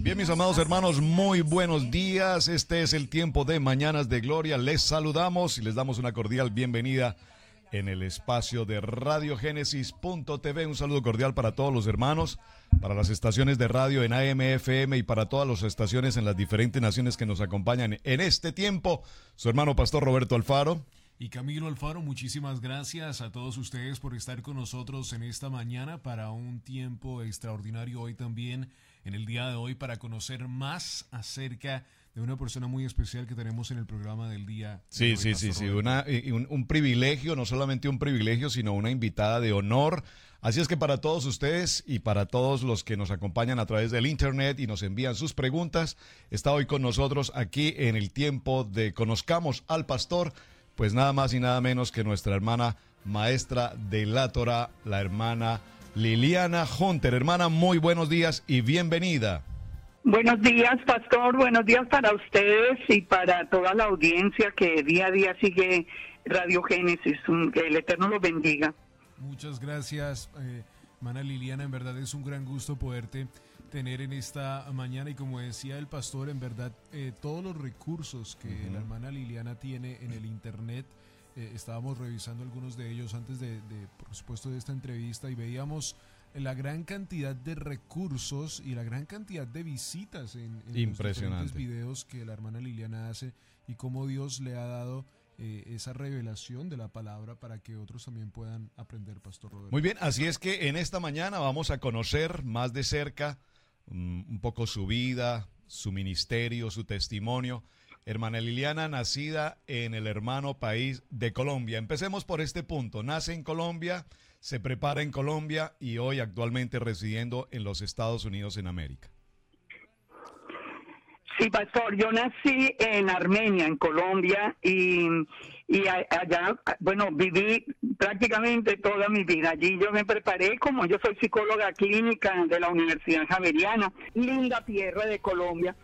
Bien, mis amados hermanos, muy buenos días. Este es el tiempo de Mañanas de Gloria. Les saludamos y les damos una cordial bienvenida en el espacio de radiogénesis.tv. Un saludo cordial para todos los hermanos, para las estaciones de radio en AM, FM y para todas las estaciones en las diferentes naciones que nos acompañan en este tiempo. Su hermano Pastor Roberto Alfaro. Y Camilo Alfaro, muchísimas gracias a todos ustedes por estar con nosotros en esta mañana para un tiempo extraordinario hoy también en el día de hoy para conocer más acerca de una persona muy especial que tenemos en el programa del día. Sí, sí, sí, sí, una, un, un, privilegio, no solamente un privilegio, sino una invitada de honor. Así es que para todos ustedes y para todos los que nos acompañan a través del Internet y nos envían sus preguntas, está hoy con nosotros aquí en el tiempo de Conozcamos al Pastor, pues nada más y nada menos que nuestra hermana maestra de la Torah, la hermana Liliana Hunter. Hermana, muy buenos días y bienvenida. Buenos días, pastor. Buenos días para ustedes y para toda la audiencia que día a día sigue Radio Génesis. Que el Eterno los bendiga. Muchas gracias, eh, hermana Liliana. En verdad es un gran gusto poderte tener en esta mañana y como decía el pastor, en verdad eh, todos los recursos que la hermana Liliana tiene en el Internet eh, estábamos revisando algunos de ellos antes de, por supuesto, de esta entrevista y veíamos la gran cantidad de recursos y la gran cantidad de visitas en, en los diferentes videos que la hermana Liliana hace y cómo Dios le ha dado eh, esa revelación de la palabra para que otros también puedan aprender, Pastor Roberto. Muy bien, así es que en esta mañana vamos a conocer más de cerca um, un poco su vida, su ministerio, su testimonio. Hermana Liliana, nacida en el hermano país de Colombia. Empecemos por este punto. Nace en Colombia, se prepara en Colombia y hoy actualmente residiendo en los Estados Unidos en América. Sí, pastor, yo nací en Armenia, en Colombia, y, y allá, bueno, viví prácticamente toda mi vida. Allí yo me preparé como yo soy psicóloga clínica de la Universidad Javeriana, linda tierra de Colombia.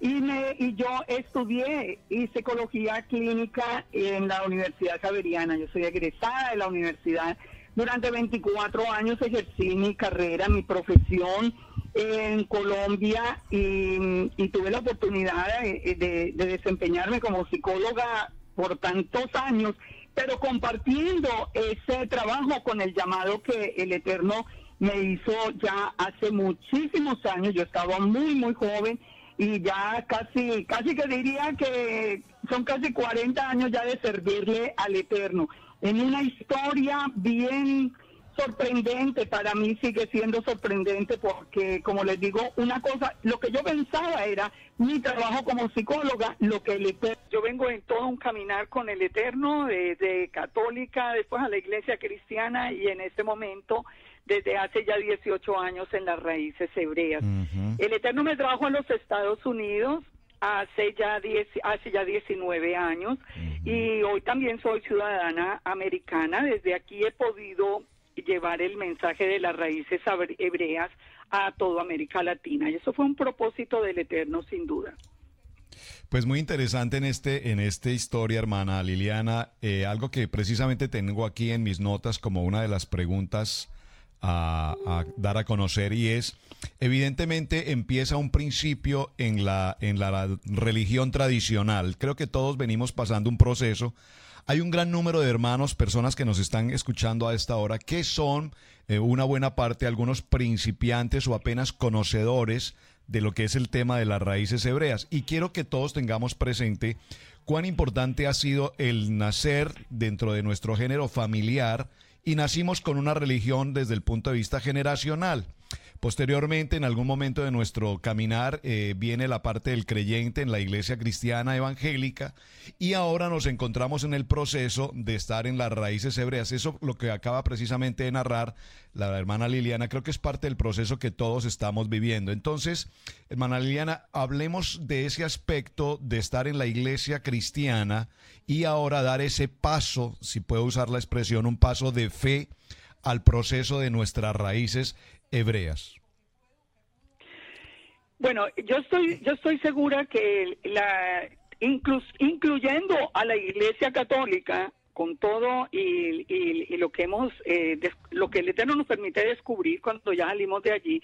Y, me, y yo estudié psicología clínica en la Universidad Javeriana. Yo soy egresada de la universidad. Durante 24 años ejercí mi carrera, mi profesión en Colombia y, tuve la oportunidad de, desempeñarme como psicóloga por tantos años, pero compartiendo ese trabajo con el llamado que el Eterno me hizo ya hace muchísimos años. Yo estaba muy, muy joven y ya casi, casi que diría que son casi 40 años ya de servirle al Eterno. En una historia bien sorprendente, para mí sigue siendo sorprendente porque, como les digo, una cosa, lo que yo pensaba era mi trabajo como psicóloga, lo que el Eterno, yo vengo en todo un caminar con el Eterno, desde católica, después a la iglesia cristiana y en este momento desde hace ya 18 años en las raíces hebreas. El Eterno me trajo en los Estados Unidos hace ya, hace ya 19 años y hoy también soy ciudadana americana. Desde aquí he podido llevar el mensaje de las raíces hebreas a toda América Latina y eso fue un propósito del Eterno sin duda. Pues muy interesante en este en esta historia, hermana Liliana, eh, algo que precisamente tengo aquí en mis notas como una de las preguntas a, dar a conocer y es, evidentemente empieza un principio en la, en la religión tradicional. Creo que todos venimos pasando un proceso. Hay un gran número de hermanos, personas que nos están escuchando a esta hora, que son eh, una buena parte, algunos principiantes o apenas conocedores de lo que es el tema de las raíces hebreas. Y quiero que todos tengamos presente cuán importante ha sido el nacer dentro de nuestro género familiar y nacimos con una religión desde el punto de vista generacional. Posteriormente, en algún momento de nuestro caminar, eh, viene la parte del creyente en la iglesia cristiana evangélica y ahora nos encontramos en el proceso de estar en las raíces hebreas. Eso lo que acaba precisamente de narrar la hermana Liliana, creo que es parte del proceso que todos estamos viviendo. Entonces, hermana Liliana, hablemos de ese aspecto de estar en la iglesia cristiana y ahora dar ese paso, si puedo usar la expresión, un paso de fe al proceso de nuestras raíces hebreas? Bueno, yo estoy, yo estoy segura que la incluyendo a la Iglesia Católica con todo y, lo que hemos, eh, lo que el Eterno nos permite descubrir cuando ya salimos de allí,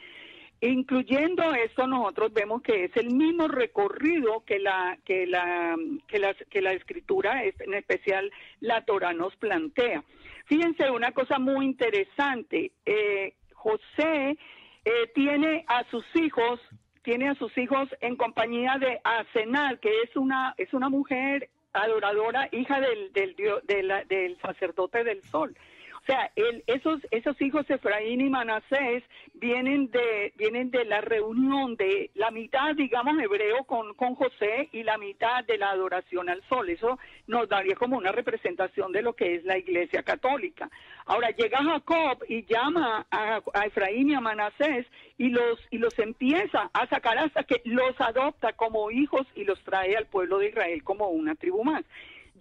incluyendo esto nosotros vemos que es el mismo recorrido que la que la que la, que la escritura en especial la Torah nos plantea fíjense una cosa muy interesante eh, José eh, tiene a sus hijos, tiene a sus hijos en compañía de Asenal, que es una, es una mujer adoradora, hija del, del, del sacerdote del sol. Sea, esos, esos hijos Efraín y Manasés vienen de, vienen de la reunión de la mitad, digamos, hebreo con, con José y la mitad de la adoración al sol. Eso nos daría como una representación de lo que es la iglesia católica. Ahora llega Jacob y llama a, a Efraín y a Manasés y los, y los empieza a sacar hasta que los adopta como hijos y los trae al pueblo de Israel como una tribu más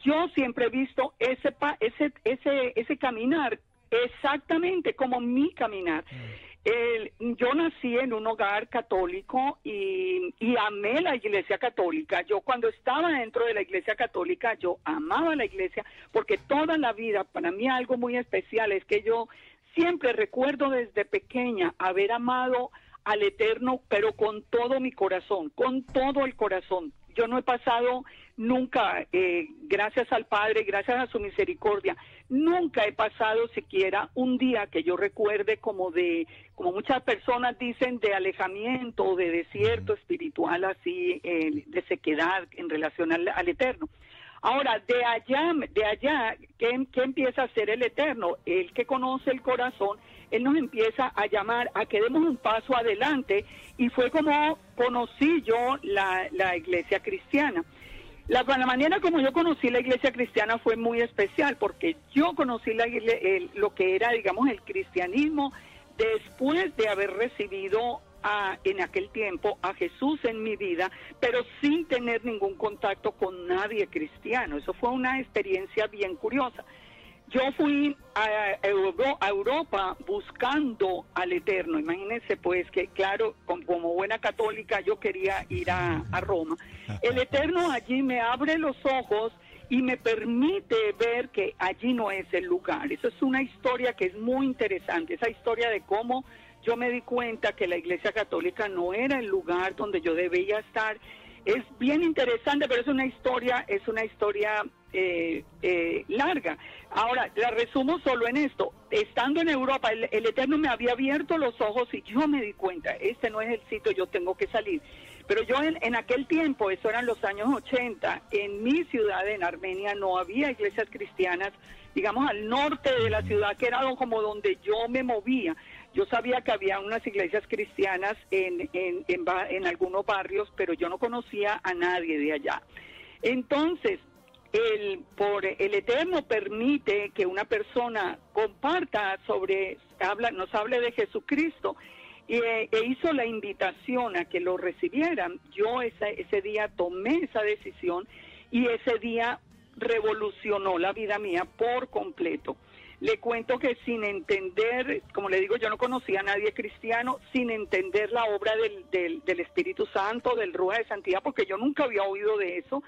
yo siempre he visto ese, ese, ese, ese caminar exactamente como mi caminar. Mm. yo nací en un hogar católico y, y, amé la iglesia católica. Yo cuando estaba dentro de la iglesia católica, yo amaba la iglesia porque toda la vida, para mí algo muy especial es que yo siempre recuerdo desde pequeña haber amado al Eterno, pero con todo mi corazón, con todo el corazón. Yo no he pasado nunca, eh, gracias al Padre, gracias a su misericordia, nunca he pasado siquiera un día que yo recuerde como de, como muchas personas dicen, de alejamiento o de desierto espiritual, así, eh, de sequedad en relación al, Eterno. Ahora, de allá, de allá, ¿qué, ¿qué, empieza a ser el Eterno? El que conoce el corazón, Él nos empieza a llamar a que demos un paso adelante y fue como conocí yo la, la iglesia cristiana. La, la, manera como yo conocí la iglesia cristiana fue muy especial porque yo conocí la, lo que era, digamos, el cristianismo después de haber recibido a, en aquel tiempo a Jesús en mi vida, pero sin tener ningún contacto con nadie cristiano. Eso fue una experiencia bien curiosa. Yo fui a, Europa buscando al Eterno. Imagínense pues que, claro, como, buena católica yo quería ir a, Roma. El Eterno allí me abre los ojos y me permite ver que allí no es el lugar. Eso es una historia que es muy interesante, esa historia de cómo yo me di cuenta que la Iglesia Católica no era el lugar donde yo debía estar. Es bien interesante, pero es una historia, es una historia eh, eh, larga. Ahora, la resumo solo en esto. Estando en Europa, el, Eterno me había abierto los ojos y yo me di cuenta, este no es el sitio, yo tengo que salir. Pero yo en, aquel tiempo, eso eran los años 80, en mi ciudad, en Armenia, no había iglesias cristianas, digamos al norte de la ciudad, que era como donde yo me movía. Yo sabía que había unas iglesias cristianas en, en, en algunos barrios, pero yo no conocía a nadie de allá. Entonces, el, por el Eterno permite que una persona comparta sobre, habla, nos hable de Jesucristo y, e hizo la invitación a que lo recibieran. Yo ese, ese día tomé esa decisión y ese día revolucionó la vida mía por completo. Le cuento que sin entender, como le digo, yo no conocía a nadie cristiano, sin entender la obra del, del, del Espíritu Santo, del Ruja de Santidad, porque yo nunca había oído de eso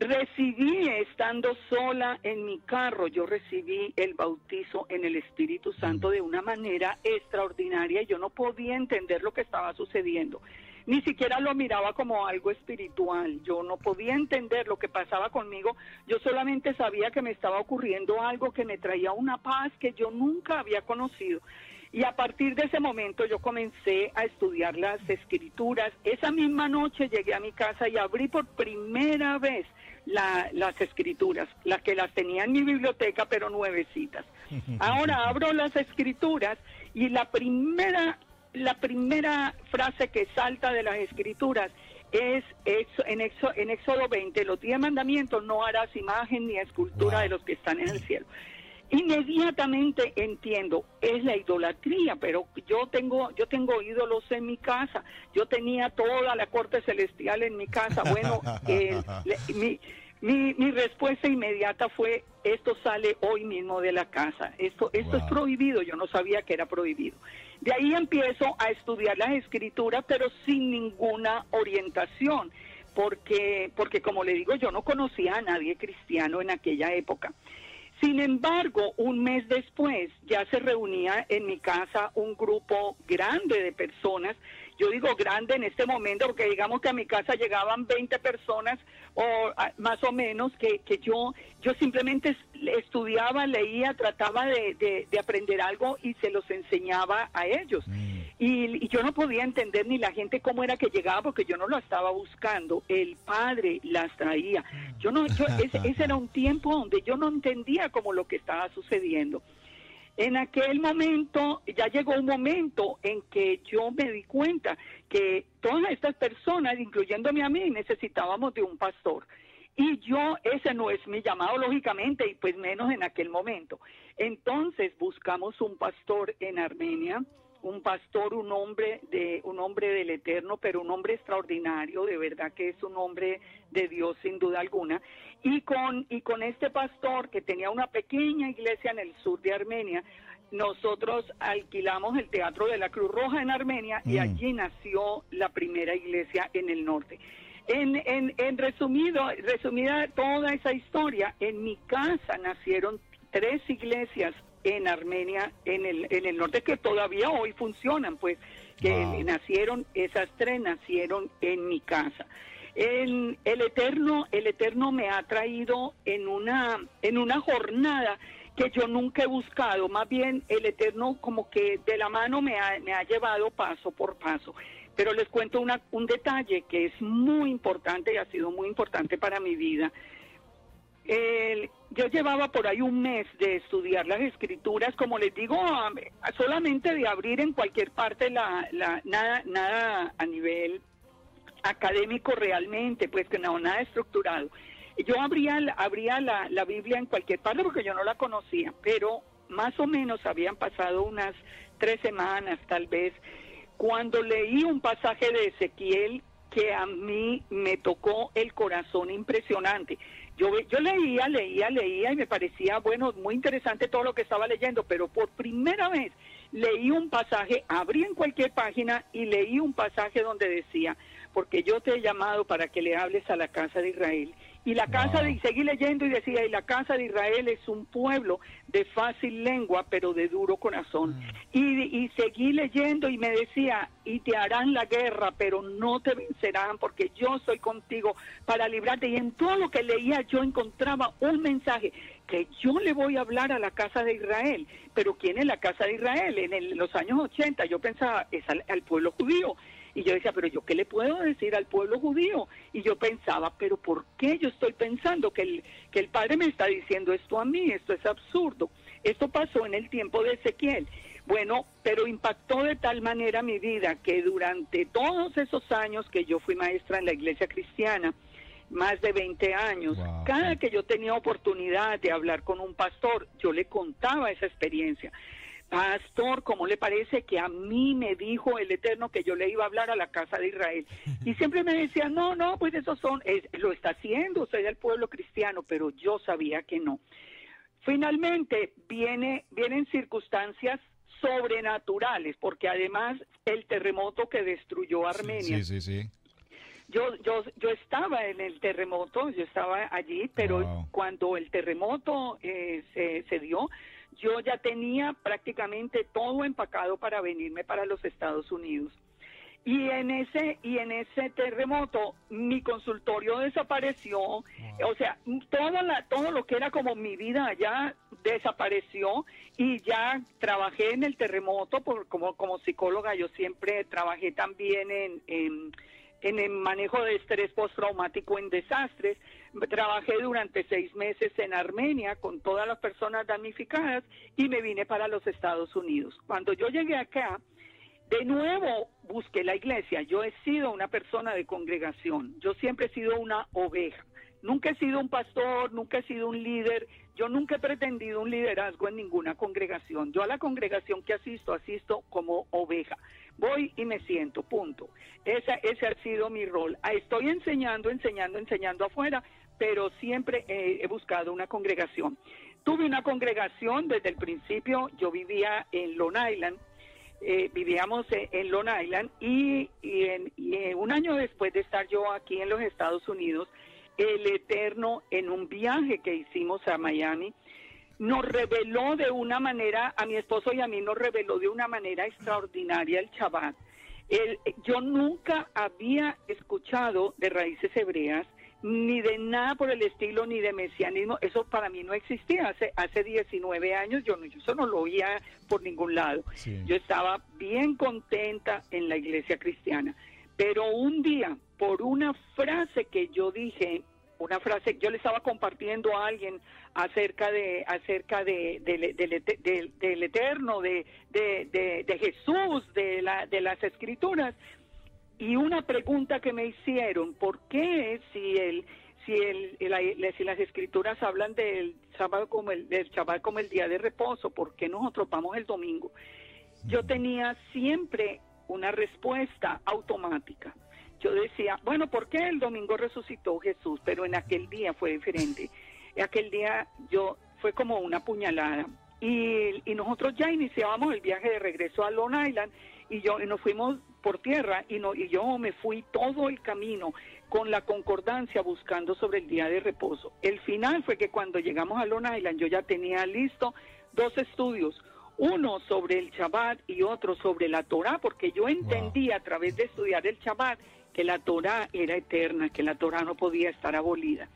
Recibí estando sola en mi carro, yo recibí el bautizo en el Espíritu Santo de una manera extraordinaria yo no podía entender lo que estaba sucediendo. Ni siquiera lo miraba como algo espiritual, yo no podía entender lo que pasaba conmigo, yo solamente sabía que me estaba ocurriendo algo que me traía una paz que yo nunca había conocido. Y a partir de ese momento yo comencé a estudiar las escrituras. Esa misma noche llegué a mi casa y abrí por primera vez las escrituras, las que las tenía en mi biblioteca, pero nuevecitas. Ahora abro las escrituras y la primera, la primera frase que salta de las escrituras es en, Éxodo, en Éxodo 20, los diez mandamientos, no harás imagen ni escultura de los que están en el cielo. Inmediatamente entiendo, es la idolatría, pero yo tengo, yo tengo ídolos en mi casa, yo tenía toda la corte celestial en mi casa. Bueno, mi, mi, mi, respuesta inmediata fue, esto sale hoy mismo de la casa, esto, esto es prohibido, yo no sabía que era prohibido. De ahí empiezo a estudiar las escrituras, pero sin ninguna orientación, porque, porque como le digo, yo no conocía a nadie cristiano en aquella época. Sin embargo, un mes después ya se reunía en mi casa un grupo grande de personas. Yo digo grande en este momento porque digamos que a mi casa llegaban 20 personas o más o menos que, que yo, yo simplemente estudiaba, leía, trataba de, de, aprender algo y se los enseñaba a ellos. Mm. Y, yo no podía entender ni la gente cómo era que llegaba porque yo no lo estaba buscando, el padre las traía. Yo no, ese, era un tiempo donde yo no entendía como lo que estaba sucediendo. En aquel momento, ya llegó un momento en que yo me di cuenta que todas estas personas, incluyéndome a mí, necesitábamos de un pastor. Y yo, ese no es mi llamado, lógicamente, y pues menos en aquel momento. Entonces buscamos un pastor en Armenia, un pastor, un hombre de un hombre del Eterno, pero un hombre extraordinario, de verdad que es un hombre de Dios sin duda alguna. Y con y con este pastor que tenía una pequeña iglesia en el sur de Armenia, nosotros alquilamos el Teatro de la Cruz Roja en Armenia y mm. allí nació la primera iglesia en el norte. En, en, en resumido, resumida toda esa historia, en mi casa nacieron tres iglesias en Armenia, en el, en el norte, que todavía hoy funcionan, pues, que nacieron, esas tres nacieron en mi casa. El, el, Eterno, el Eterno me ha traído en una, en una jornada que yo nunca he buscado, más bien el Eterno como que de la mano me ha, me ha llevado paso por paso. Pero les cuento una, un detalle que es muy importante y ha sido muy importante para mi vida yo llevaba por ahí un mes de estudiar las escrituras, como les digo, solamente de abrir en cualquier parte la, nada, nada a nivel académico realmente, pues que no, nada estructurado. Yo abría, abría la, la Biblia en cualquier parte porque yo no la conocía, pero más o menos habían pasado unas tres semanas tal vez, cuando leí un pasaje de Ezequiel que a mí me tocó el corazón impresionante. Yo, yo leía, leía, leía y me parecía, bueno, muy interesante todo lo que estaba leyendo, pero por primera vez leí un pasaje, abrí en cualquier página y leí un pasaje donde decía, porque yo te he llamado para que le hables a la casa de Israel y la casa de, y seguí leyendo y decía, y la casa de Israel es un pueblo de fácil lengua, pero de duro corazón. Mm. Y, y seguí leyendo y me decía, y te harán la guerra, pero no te vencerán, porque yo soy contigo para librarte. Y en todo lo que leía yo encontraba un mensaje que yo le voy a hablar a la casa de Israel. Pero ¿quién es la casa de Israel? En, los años 80 yo pensaba, es al pueblo judío. Y yo decía, pero yo qué le puedo decir al pueblo judío? Y yo pensaba, pero ¿por qué yo estoy pensando que el, que el Padre me está diciendo esto a mí? Esto es absurdo. Esto pasó en el tiempo de Ezequiel. Bueno, pero impactó de tal manera mi vida que durante todos esos años que yo fui maestra en la iglesia cristiana, más de 20 años, cada que yo tenía oportunidad de hablar con un pastor, yo le contaba esa experiencia. Pastor, ¿cómo le parece que a mí me dijo el Eterno que yo le iba a hablar a la casa de Israel? Y siempre me decía, no, no, pues esos son, lo está haciendo, soy del pueblo cristiano, pero yo sabía que no. Finalmente viene, vienen circunstancias sobrenaturales, porque además el terremoto que destruyó Armenia. Sí, sí, sí. Yo, yo, yo estaba en el terremoto, yo estaba allí, pero cuando el terremoto eh, se, se dio, yo ya tenía prácticamente todo empacado para venirme para los Estados Unidos. Y en ese y en ese terremoto mi consultorio desapareció, o sea, toda la todo lo que era como mi vida allá desapareció y ya trabajé en el terremoto por, como, como psicóloga. Yo siempre trabajé también en, en, en el manejo de estrés postraumático en desastres. Trabajé durante seis meses en Armenia con todas las personas damnificadas y me vine para los Estados Unidos. Cuando yo llegué acá, de nuevo busqué la iglesia. Yo he sido una persona de congregación. Yo siempre he sido una oveja. Nunca he sido un pastor, nunca he sido un líder. Yo nunca he pretendido un liderazgo en ninguna congregación. Yo a la congregación que asisto, asisto como oveja. Voy y me siento, punto. Esa, ese ha sido mi rol. Ah, estoy enseñando, enseñando, enseñando afuera, pero siempre he buscado una congregación. Tuve una congregación desde el principio. Yo vivía en Long Island, eh, vivíamos en, Long Island y, en, un año después de estar yo aquí en los Estados Unidos, el Eterno en un viaje que hicimos a Miami nos reveló de una manera, a mi esposo y a mí nos reveló de una manera extraordinaria el Shabbat. El, yo nunca había escuchado de raíces hebreas ni de nada por el estilo, ni de mesianismo. Eso para mí no existía. Hace, hace 19 años yo, no, yo eso no lo oía por ningún lado. Yo estaba bien contenta en la iglesia cristiana. Pero un día, por una frase que yo dije, una frase, yo le estaba compartiendo a alguien acerca de acerca de, del eterno, de, de, Jesús, de, la, de las escrituras, y una pregunta que me hicieron, ¿por qué si el si el, si las escrituras hablan del sábado como el del chaval como el día de reposo, ¿por qué nosotros vamos el domingo? Yo tenía siempre una respuesta automática. Yo decía, bueno, ¿por qué el domingo resucitó Jesús? Pero en aquel día fue diferente. En aquel día yo fue como una puñalada. Y, y nosotros ya iniciábamos el viaje de regreso a Long Island y yo y nos fuimos por tierra y, no, y yo me fui todo el camino con la concordancia buscando sobre el día de reposo. El final fue que cuando llegamos a Long Island yo ya tenía listo dos estudios, uno sobre el Shabbat y otro sobre la Torah, porque yo entendí a través de estudiar el Shabbat que la Torah era eterna, que la Torah no podía estar abolida.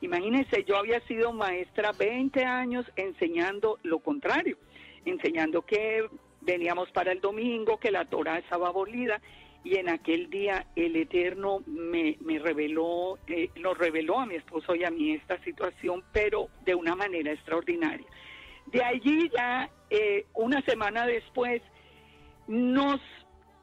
Imagínense, yo había sido maestra 20 años enseñando lo contrario, enseñando que veníamos para el domingo, que la Torah estaba abolida, y en aquel día el Eterno me, reveló, eh, nos reveló a mi esposo y a mí esta situación, pero de una manera extraordinaria. De allí ya, eh, una semana después, nos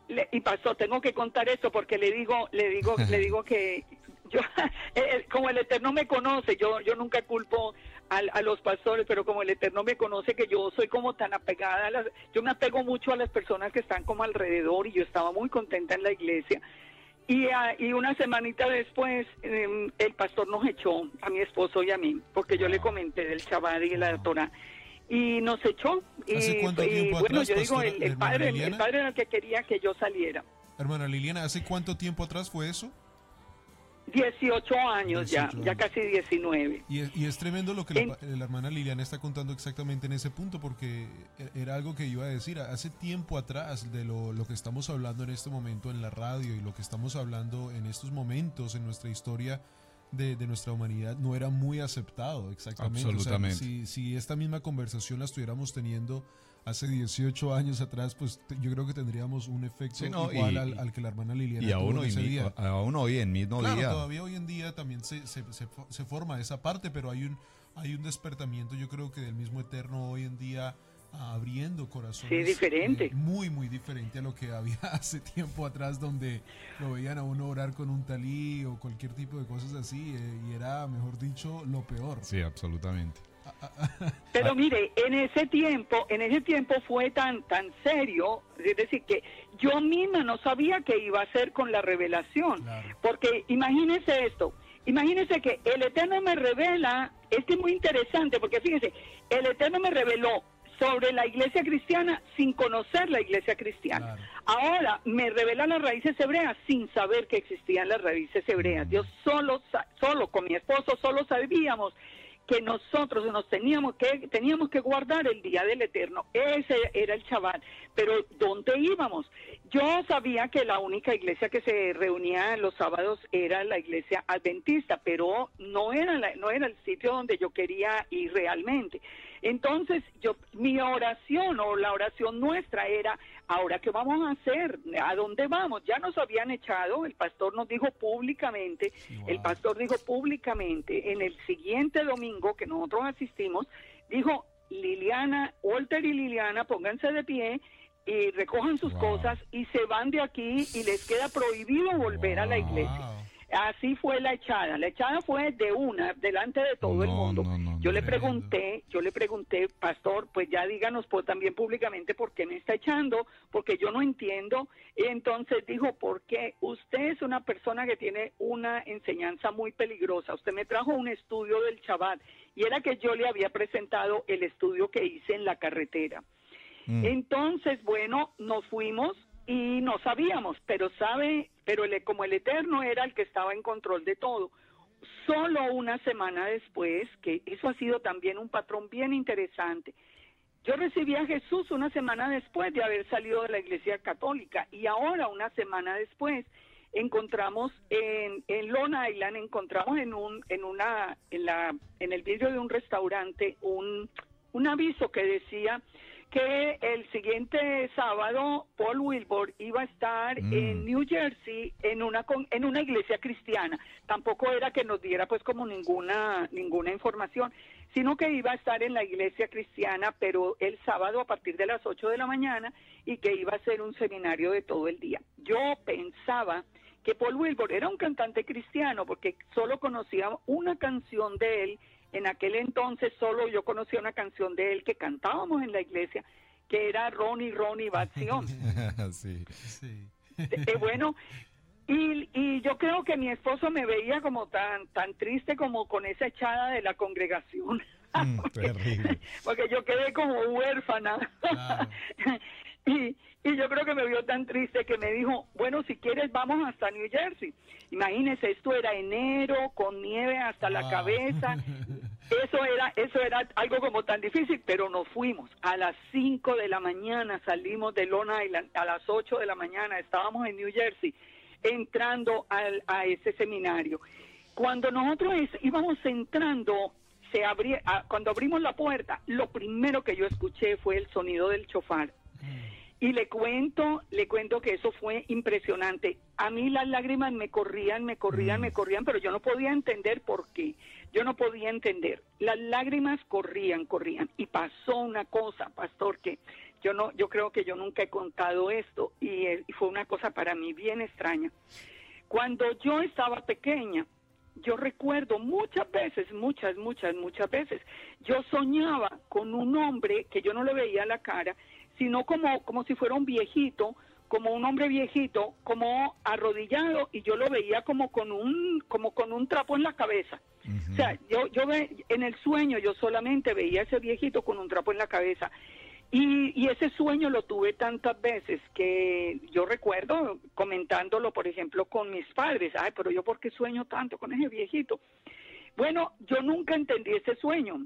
y pasó, tengo que contar esto porque le digo, le digo, le digo que yo, eh, como el Eterno me conoce, yo, yo nunca culpo a, los pastores, pero como el Eterno me conoce que yo soy como tan apegada, a las, yo me apego mucho a las personas que están como alrededor y yo estaba muy contenta en la iglesia. Y, ah, y una semanita después em, el pastor nos echó a mi esposo y a mí, porque yo le comenté del Shabbat y la Torah y nos echó. y, bueno, yo digo, el, padre, el padre era el que quería que yo saliera. Hermana Liliana, ¿hace cuánto tiempo atrás fue eso? 18 años ya, ya casi 19. Y es, y es tremendo lo que la, hermana Liliana está contando exactamente en ese punto, porque e, era algo que iba a decir. Hace tiempo atrás de lo, lo, que estamos hablando en este momento en la radio y lo que estamos hablando en estos momentos en nuestra historia de, de nuestra humanidad, no era muy aceptado exactamente. Absolutamente. si, si esta misma conversación la estuviéramos teniendo hace 18 años atrás, pues yo creo que tendríamos un efecto igual al, que la hermana Liliana y aún hoy, día. aún hoy en mismo claro, todavía hoy en día también se, se, se, forma esa parte, pero hay un, hay un despertamiento, yo creo que del mismo Eterno hoy en día abriendo corazones. Sí, diferente. Eh, muy, muy diferente a lo que había hace tiempo atrás, donde lo veían a uno orar con un talí o cualquier tipo de cosas así, eh, y era, mejor dicho, lo peor. Sí, absolutamente. Pero mire, en ese tiempo, en ese tiempo fue tan tan serio, es decir, que yo misma no sabía qué iba a hacer con la revelación, porque imagínese esto, imagínese que el Eterno me revela, este es muy interesante, porque fíjense, el Eterno me reveló sobre la iglesia cristiana sin conocer la iglesia cristiana. Ahora me revela las raíces hebreas sin saber que existían las raíces hebreas. Yo solo, solo con mi esposo, solo sabíamos que nosotros nos teníamos que teníamos que guardar el día del Eterno. Ese era el chaval. Pero ¿dónde íbamos? Yo sabía que la única iglesia que se reunía los sábados era la iglesia adventista, pero no era no era el sitio donde yo quería ir realmente. Entonces, yo, mi oración o la oración nuestra era, ahora qué vamos a hacer, a dónde vamos. Ya nos habían echado, el pastor nos dijo públicamente, el pastor dijo públicamente en el siguiente domingo que nosotros asistimos, dijo Liliana, Walter y Liliana, pónganse de pie y recojan sus cosas y se van de aquí y les queda prohibido volver a la iglesia. Así fue la echada. La echada fue de una, delante de todo el mundo. yo le pregunté, yo le pregunté, pastor, pues ya díganos pues, también públicamente por qué me está echando, porque yo no entiendo. Y entonces dijo, porque usted es una persona que tiene una enseñanza muy peligrosa. Usted me trajo un estudio del Shabbat y era que yo le había presentado el estudio que hice en la carretera. Mm. Entonces, bueno, nos fuimos y no sabíamos, pero sabe, pero como el Eterno era el que estaba en control de todo, solo una semana después, que eso ha sido también un patrón bien interesante, yo recibí a Jesús una semana después de haber salido de la Iglesia Católica y ahora una semana después encontramos en, en Long Island encontramos en un en una en la en el vidrio de un restaurante un un aviso que decía que el siguiente sábado Paul Wilbur iba a estar mm. en New Jersey en una en una iglesia cristiana. Tampoco era que nos diera pues como ninguna ninguna información, sino que iba a estar en la iglesia cristiana, pero el sábado a partir de las 8 de la mañana y que iba a ser un seminario de todo el día. Yo pensaba que Paul Wilbur era un cantante cristiano porque solo conocía una canción de él en aquel entonces solo yo conocía una canción de él que cantábamos en la iglesia, que era Ronnie, Ronnie Bación. sí, sí. Eh, bueno, y, y yo creo que mi esposo me veía como tan, tan triste como con esa echada de la congregación. Mm, porque, yo quedé como huérfana. y, y yo creo que me vio tan triste que me dijo, bueno, si quieres vamos hasta New Jersey. Imagínese, esto era enero, con nieve hasta la cabeza. Eso era, eso era algo como tan difícil, pero nos fuimos. A las 5 de la mañana salimos de Long Island, a las 8 de la mañana estábamos en New Jersey, entrando al, a ese seminario. Cuando nosotros íbamos entrando, se abría, cuando abrimos la puerta, lo primero que yo escuché fue el sonido del chofar. Y le cuento, le cuento que eso fue impresionante. A mí las lágrimas me corrían, me corrían, me mm. corrían, pero yo no podía entender por qué. Yo no podía entender. Las lágrimas corrían, corrían. Y pasó una cosa, pastor, que yo no, yo creo que yo nunca he contado esto y, y fue una cosa para mí bien extraña. Cuando yo estaba pequeña, yo recuerdo muchas veces, muchas, muchas, muchas veces, yo soñaba con un hombre que yo no le veía la cara sino como, como si fuera un viejito, como un hombre viejito, como arrodillado y yo lo veía como con un, como con un trapo en la cabeza. O sea, yo, yo ve, en el sueño yo solamente veía a ese viejito con un trapo en la cabeza. Y, y, ese sueño lo tuve tantas veces que yo recuerdo comentándolo, por ejemplo, con mis padres. Ay, pero yo por qué sueño tanto con ese viejito. Bueno, yo nunca entendí ese sueño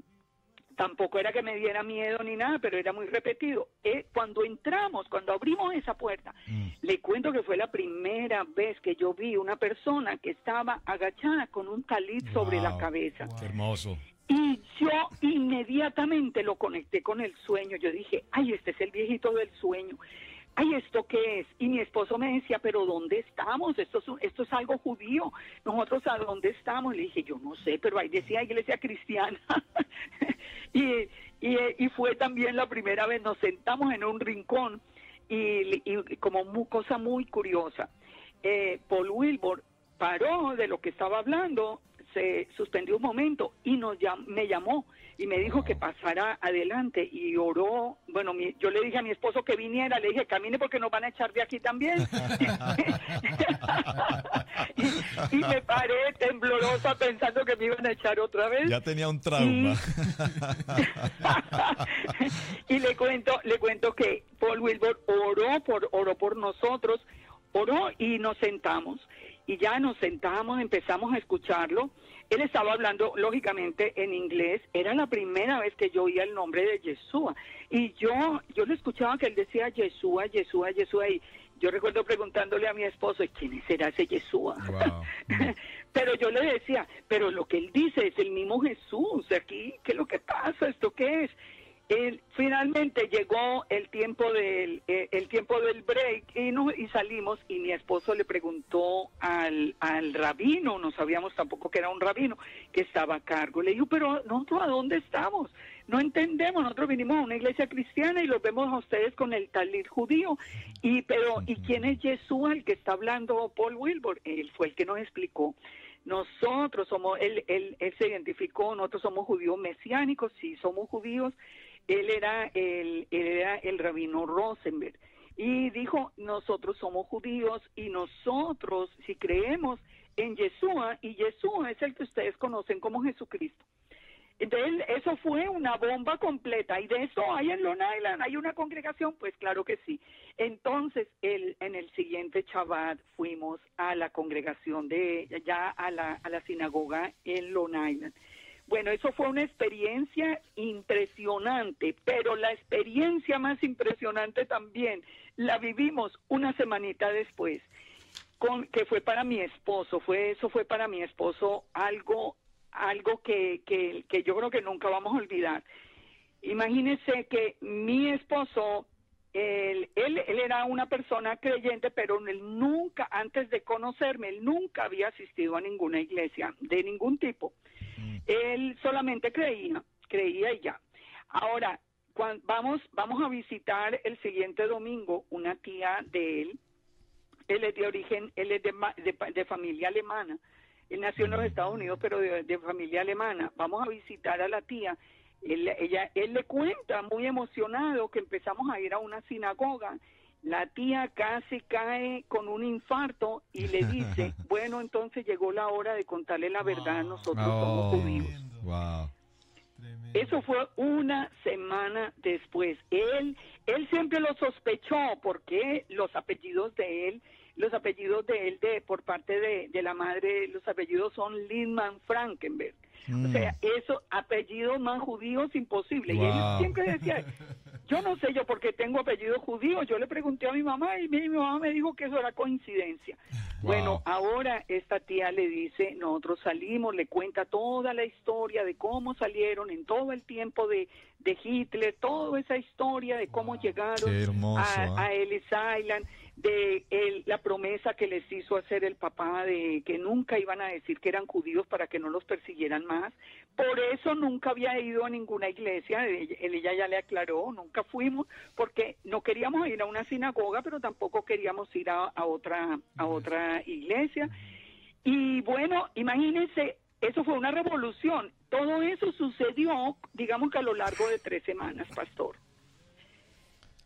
tampoco era que me diera miedo ni nada, pero era muy repetido. Eh, cuando entramos, cuando abrimos esa puerta, mm. le cuento que fue la primera vez que yo vi una persona que estaba agachada con un talit sobre la cabeza. hermoso. Y yo inmediatamente lo conecté con el sueño. Yo dije, ay, este es el viejito del sueño ay, ¿esto qué es? Y mi esposo me decía, pero ¿dónde estamos? Esto es, esto es algo judío. Nosotros, ¿a dónde estamos? Le dije, yo no sé, pero ahí decía iglesia cristiana. y, y, fue también la primera vez, nos sentamos en un rincón y, como cosa muy curiosa, eh, Paul Wilbur paró de lo que estaba hablando, se suspendió un momento y nos me llamó y me dijo que pasara adelante y oró. Bueno, yo le dije a mi esposo que viniera, le dije, camine porque nos van a echar de aquí también. y, me paré temblorosa pensando que me iban a echar otra vez. Ya tenía un trauma. Y, le cuento, le cuento que Paul Wilbur oró por, oró por nosotros, oró y nos sentamos. Y ya nos sentamos, empezamos a escucharlo él estaba hablando, lógicamente, en inglés. Era la primera vez que yo oía el nombre de Yeshua. Y yo, yo le escuchaba que él decía Yeshua, Yeshua, Yeshua. Y yo recuerdo preguntándole a mi esposo, ¿quién será ese Yeshua? Pero yo yo le decía, pero lo que él dice es el mismo Jesús, aquí, ¿qué es lo que pasa? ¿Esto qué es? Finalmente llegó el tiempo del eh, el tiempo del break y, no, y salimos y mi esposo le preguntó al, al rabino, no sabíamos tampoco que era un rabino, que estaba a cargo. Le dijo, pero nosotros a dónde estamos? No entendemos, nosotros vinimos a una iglesia cristiana y los vemos a ustedes con el talir judío. Y pero ¿y quién es Jesús el que está hablando Paul Wilbur? Él fue el que nos explicó. Nosotros somos, él, él, él se identificó, nosotros somos judíos mesiánicos, sí somos judíos, él era el, era el rabino Rosenberg y dijo, nosotros somos judíos y nosotros, si creemos en Yeshua, y Yeshua es el que ustedes conocen como Jesucristo. Entonces, eso fue una bomba completa. ¿Y de eso hay en Long Island? ¿Hay una congregación? Pues claro que sí. Entonces, el, en el siguiente Shabbat fuimos a la congregación de, ya a la, a la sinagoga en Long Island. Bueno, eso fue una experiencia impresionante, pero la experiencia más impresionante también la vivimos una semanita después, con, que fue para mi esposo, fue eso fue para mi esposo algo, algo que, que, que yo creo que nunca vamos a olvidar. Imagínense que mi esposo él, él, él, era una persona creyente, pero él nunca, antes de conocerme, él nunca había asistido a ninguna iglesia de ningún tipo. Él solamente creía, creía y ya. Ahora, cuando vamos, vamos a visitar el siguiente domingo una tía de él. Él es de origen, él es de, de, familia alemana. Él nació en los Estados Unidos, pero de, familia alemana. Vamos a visitar a la tía. Él, ella, él le cuenta muy emocionado que empezamos a ir a una sinagoga la tía casi cae con un infarto y le dice, bueno, entonces llegó la hora de contarle la verdad, nosotros somos oh, judíos. Eso fue una semana después. Él, él siempre lo sospechó porque los apellidos de él, los apellidos de él de por parte de, de la madre, los apellidos son Lindman Frankenberg. O sea, mm. eso, apellidos más judíos imposible. Y él siempre decía, yo no sé yo porque tengo apellido judío. Yo le pregunté a mi mamá y mi, mamá me dijo que eso era coincidencia. Bueno, ahora esta tía le dice, nosotros salimos, le cuenta toda la historia de cómo salieron en todo el tiempo de, de Hitler, toda esa historia de cómo llegaron a, ¿eh? a Ellis Island de la promesa que les hizo hacer el papá de que nunca iban a decir que eran judíos para que no los persiguieran más. Por eso nunca había ido a ninguna iglesia, ella ya le aclaró, nunca fuimos, porque no queríamos ir a una sinagoga, pero tampoco queríamos ir a, otra, a otra iglesia. Y bueno, imagínense, eso fue una revolución. Todo eso sucedió, digamos que a lo largo de tres semanas, pastor.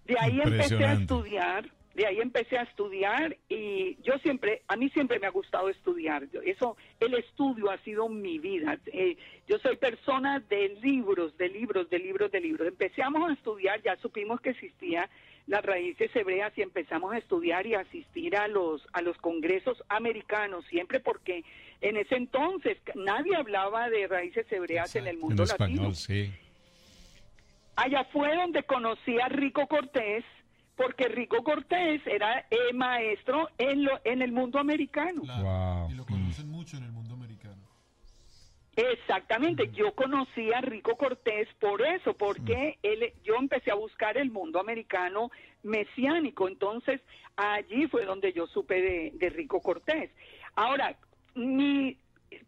De ahí empecé a estudiar de ahí empecé a estudiar y yo siempre, a mí siempre me ha gustado estudiar. Eso, el estudio ha sido mi vida. Eh, yo soy persona de libros, de libros, de libros, de libros. Empezamos a estudiar, ya supimos que existía las raíces hebreas y empezamos a estudiar y asistir a los a los congresos americanos siempre porque en ese entonces nadie hablaba de raíces hebreas en el mundo latino. Allá fue donde conocí a Rico Cortés porque Rico Cortés era eh, maestro en, lo, en el mundo americano. Y lo conocen mucho en el mundo americano. Exactamente, yo conocí a Rico Cortés por eso, porque él, yo empecé a buscar el mundo americano mesiánico, entonces allí fue donde yo supe de, de Rico Cortés. Ahora, mi,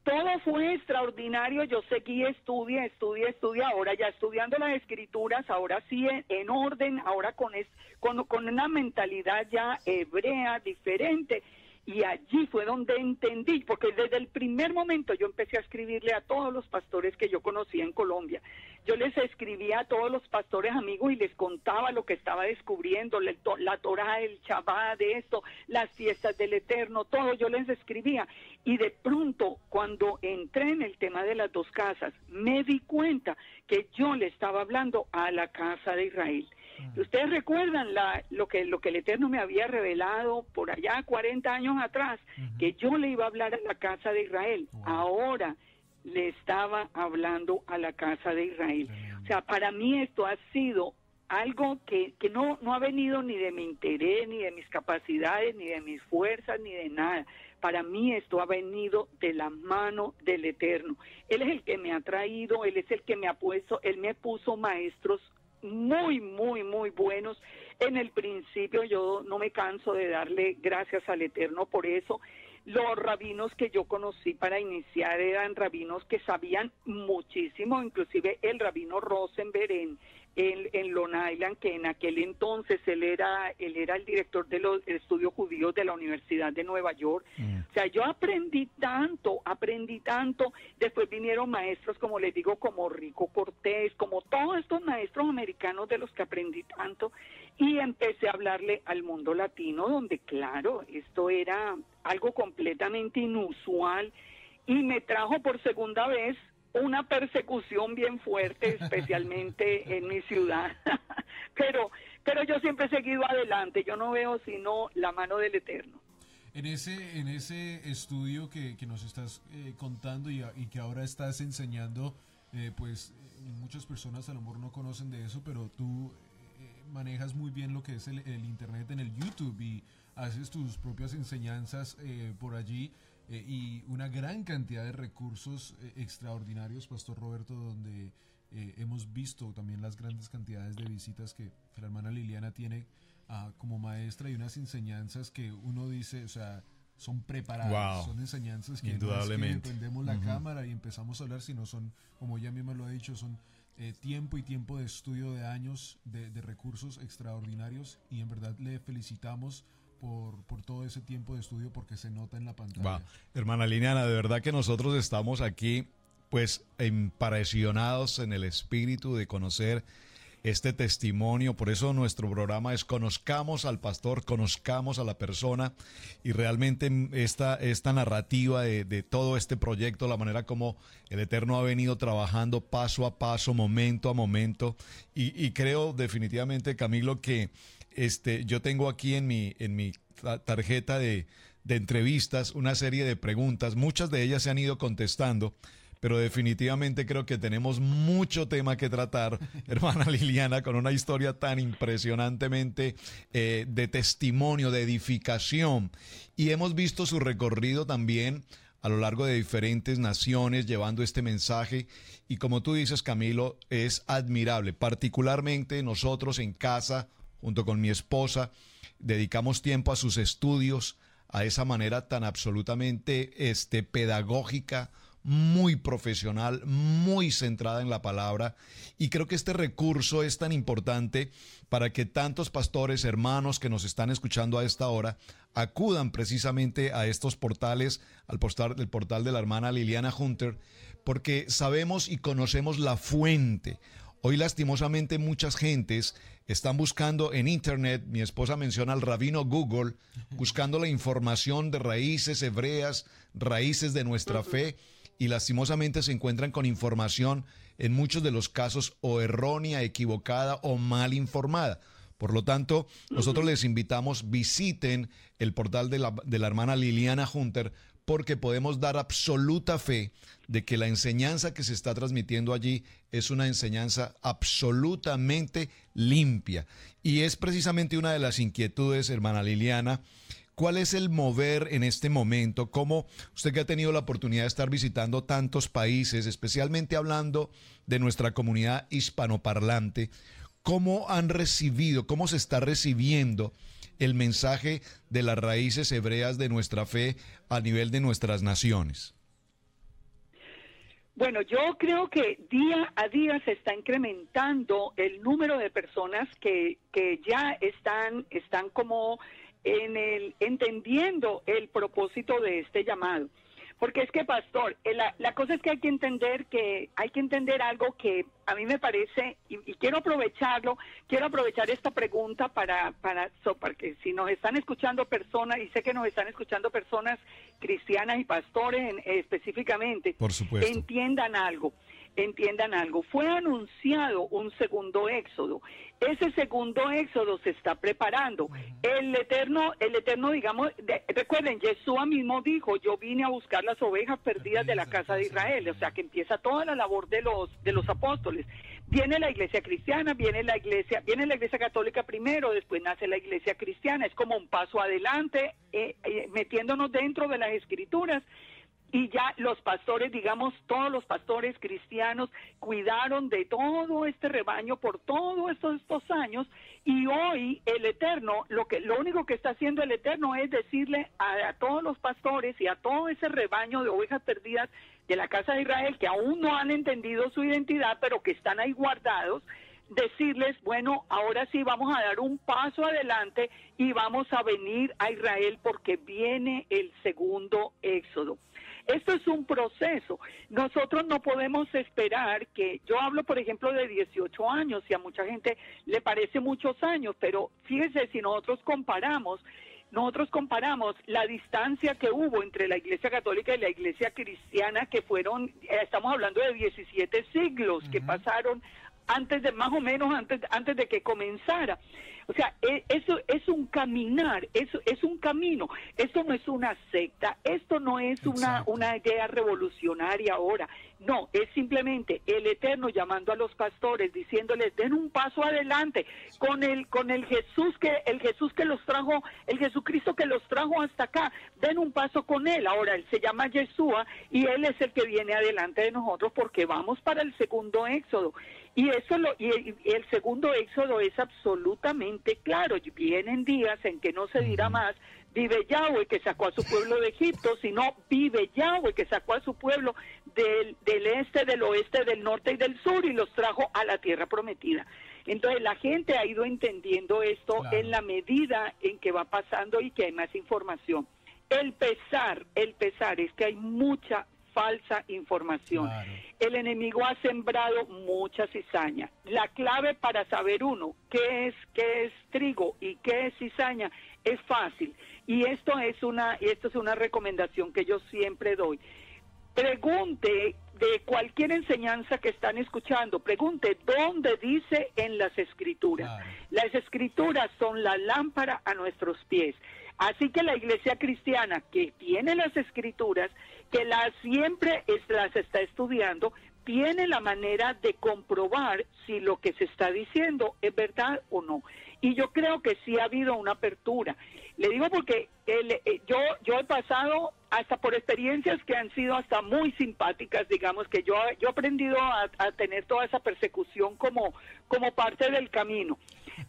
todo fue extraordinario. Yo seguí, estudia, estudia, estudia. Ahora ya estudiando las escrituras, ahora sí en, orden, ahora con, es, con, con una mentalidad ya hebrea diferente. Y allí fue donde entendí, porque desde el primer momento yo empecé a escribirle a todos los pastores que yo conocía en Colombia. Yo les escribía a todos los pastores amigos y les contaba lo que estaba descubriendo, la, la Torah, el Shabbat, de esto, las fiestas del Eterno, todo, yo les escribía. Y de pronto, cuando entré en el tema de las dos casas, me di cuenta que yo le estaba hablando a la casa de Israel. Ustedes recuerdan la, lo, que, lo que el Eterno me había revelado por allá 40 años atrás, que yo le iba a hablar a la casa de Israel. Ahora le estaba hablando a la casa de Israel. O sea, para mí esto ha sido algo que, que no, no ha venido ni de mi interés, ni de mis capacidades, ni de mis fuerzas, ni de nada. para mí esto ha venido de la mano del Eterno. Él es el que me ha traído, Él es el que me ha puesto, Él me puso maestros muy, muy, muy buenos. En el principio yo no me canso de darle gracias al Eterno por eso. Los rabinos que yo conocí para iniciar eran rabinos que sabían muchísimo, inclusive el rabino Rosenberg en, en, Long Island, que en aquel entonces él era, él era el director de los estudios judíos de la Universidad de Nueva York. Mm. O sea, yo aprendí tanto, aprendí tanto. Después vinieron maestros, como les digo, como Rico Cortés, como todos estos maestros americanos de los que aprendí tanto. Y empecé a hablarle al mundo latino, donde claro, esto era algo completamente inusual y me trajo por segunda vez una persecución bien fuerte, especialmente en mi ciudad. pero, pero yo siempre he seguido adelante, yo no veo sino la mano del Eterno. En ese, en ese estudio que, que nos estás eh, contando y, y, que ahora estás enseñando, eh, pues eh, muchas personas a lo mejor no conocen de eso, pero tú manejas muy bien lo que es el, el, Internet en el YouTube y haces tus propias enseñanzas por allí. Eh, y una gran cantidad de recursos eh, extraordinarios, Pastor Roberto, donde eh, hemos visto también las grandes cantidades de visitas que, la hermana Liliana tiene ah, como maestra y unas enseñanzas que uno dice, o sea, son preparadas, son enseñanzas que Indudablemente. prendemos la cámara y empezamos a hablar, sino son, como ella misma lo ha dicho, son tiempo y tiempo de estudio de años de, de recursos extraordinarios y en verdad le felicitamos por, todo ese tiempo de estudio porque se nota en la pantalla. Hermana Liliana, de verdad que nosotros estamos aquí pues impresionados en el espíritu de conocer este testimonio. Por eso nuestro programa es conozcamos al pastor, conozcamos a la persona y realmente esta, esta narrativa de, todo este proyecto, la manera como el Eterno ha venido trabajando paso a paso, momento a momento. Y creo definitivamente, Camilo, que este, yo tengo aquí en mi, en mi tarjeta de, entrevistas una serie de preguntas. Muchas de ellas se han ido contestando, pero definitivamente creo que tenemos mucho tema que tratar, hermana Liliana, con una historia tan impresionantemente eh, de testimonio, de edificación. Y hemos visto su recorrido también a lo largo de diferentes naciones llevando este mensaje. Y como tú dices, Camilo, es admirable, particularmente nosotros en casa junto con mi esposa, dedicamos tiempo a sus estudios, a esa manera tan absolutamente este, pedagógica, muy profesional, muy centrada en la palabra. Y creo que este recurso es tan importante para que tantos pastores, hermanos que nos están escuchando a esta hora, acudan precisamente a estos portales, al portal, el portal de la hermana Liliana Hunter, porque sabemos y conocemos la fuente. Hoy lastimosamente muchas gentes están buscando en Internet, mi esposa menciona al rabino Google, buscando la información de raíces hebreas, raíces de nuestra fe, y lastimosamente se encuentran con información en muchos de los casos o errónea, equivocada o mal informada. Por lo tanto, nosotros les invitamos, visiten el portal de la, de la hermana Liliana Hunter porque podemos dar absoluta fe de que la enseñanza que se está transmitiendo allí es una enseñanza absolutamente limpia. Y es precisamente una de las inquietudes, hermana Liliana, ¿Cuál es el mover en este momento? ¿Cómo usted que ha tenido la oportunidad de estar visitando tantos países, especialmente hablando de nuestra comunidad hispanoparlante, cómo han recibido, cómo se está recibiendo el mensaje de las raíces hebreas de nuestra fe a nivel de nuestras naciones? Bueno, yo creo que día a día se está incrementando el número de personas que, que ya están, están como en el, entendiendo el propósito de este llamado. Porque es que, pastor, eh, la, la, cosa es que hay que entender que hay que entender algo que a mí me parece, y, quiero aprovecharlo, quiero aprovechar esta pregunta para, para, para que si nos están escuchando personas, y sé que nos están escuchando personas cristianas y pastores específicamente, Por supuesto. entiendan algo. Entiendan algo, fue anunciado un segundo éxodo. Ese segundo éxodo se está preparando. El eterno, el eterno, digamos, recuerden, Jesús mismo dijo, yo vine a buscar las ovejas perdidas de la casa de Israel, o sea que empieza toda la labor de los, de los apóstoles. Viene la iglesia cristiana, viene la iglesia, viene la iglesia católica primero, después nace la iglesia cristiana, es como un paso adelante, eh, eh, metiéndonos dentro de las escrituras y ya los pastores, digamos, todos los pastores cristianos cuidaron de todo este rebaño por todos estos, estos años y hoy el Eterno, lo que lo único que está haciendo el Eterno es decirle a, a todos los pastores y a todo ese rebaño de ovejas perdidas de la casa de Israel que aún no han entendido su identidad, pero que están ahí guardados, decirles, bueno, ahora sí vamos a dar un paso adelante y vamos a venir a Israel porque viene el segundo éxodo. Esto es un proceso. Nosotros no podemos esperar que, yo hablo por ejemplo de 18 años y a mucha gente le parece muchos años, pero fíjese si nosotros comparamos, nosotros comparamos la distancia que hubo entre la Iglesia Católica y la Iglesia Cristiana, que fueron, eh, estamos hablando de 17 siglos que pasaron antes de más o menos antes antes de que comenzara. O sea, e, eso es un caminar, eso es un camino. Esto no es una secta, esto no es una una idea revolucionaria ahora. No, es simplemente el Eterno llamando a los pastores diciéndoles, "Den un paso adelante con el con el Jesús que el Jesús que los trajo, el Jesucristo que los trajo hasta acá. Den un paso con él." Ahora él se llama Yeshua y él es el que viene adelante de nosotros porque vamos para el segundo éxodo. Y eso lo, y el, segundo éxodo es absolutamente claro. Vienen días en que no se dirá más, vive Yahweh que sacó a su pueblo de Egipto, sino vive Yahweh que sacó a su pueblo del, del este, del oeste, del norte y del sur y los trajo a la tierra prometida. Entonces la gente ha ido entendiendo esto en la medida en que va pasando y que hay más información. El pesar, el pesar es que hay mucha falsa información. El enemigo ha sembrado mucha cizaña. La clave para saber uno qué es qué es trigo y qué es cizaña es fácil y esto es una esto es una recomendación que yo siempre doy. Pregunte de cualquier enseñanza que están escuchando, pregunte dónde dice en las escrituras. Las escrituras son la lámpara a nuestros pies. Así que la iglesia cristiana que tiene las escrituras, que las siempre las está estudiando, tiene la manera de comprobar si lo que se está diciendo es verdad o no. Y yo creo que sí ha habido una apertura. Le digo porque eh, yo, yo he pasado hasta por experiencias que han sido hasta muy simpáticas, digamos, que yo, yo he aprendido a, tener toda esa persecución como, como parte del camino.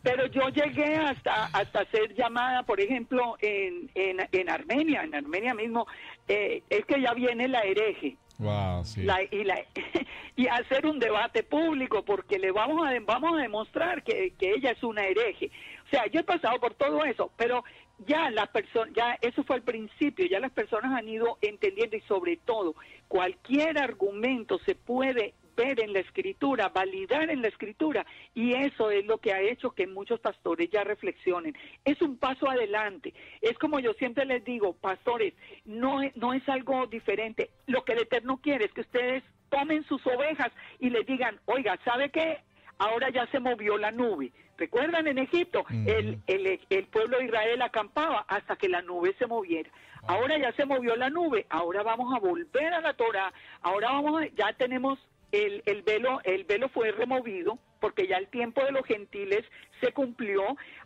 Pero yo llegué hasta, hasta ser llamada, por ejemplo, en, en, en Armenia, en Armenia mismo, eh, es que ya viene la hereje. Wow, sí. y, la, y hacer un debate público porque le vamos a, vamos a demostrar que, que ella es una hereje. O sea, yo he pasado por todo eso, pero ya las personas, ya eso fue al principio, ya las personas han ido entendiendo y sobre todo cualquier argumento se puede ver en la escritura, validar en la escritura y eso es lo que ha hecho que muchos pastores ya reflexionen. Es un paso adelante. Es como yo siempre les digo, pastores, no, no es algo diferente. Lo que el Eterno quiere es que ustedes tomen sus ovejas y les digan, oiga, ¿sabe qué? Ahora ya se movió la nube ¿Recuerdan en Egipto? el, el, el, pueblo de Israel acampaba hasta que la nube se moviera. Ah. Ahora ya se movió la nube, ahora vamos a volver a la Torah, ahora vamos a, ya tenemos el, el velo, el velo fue removido porque ya el tiempo de los gentiles se cumplió.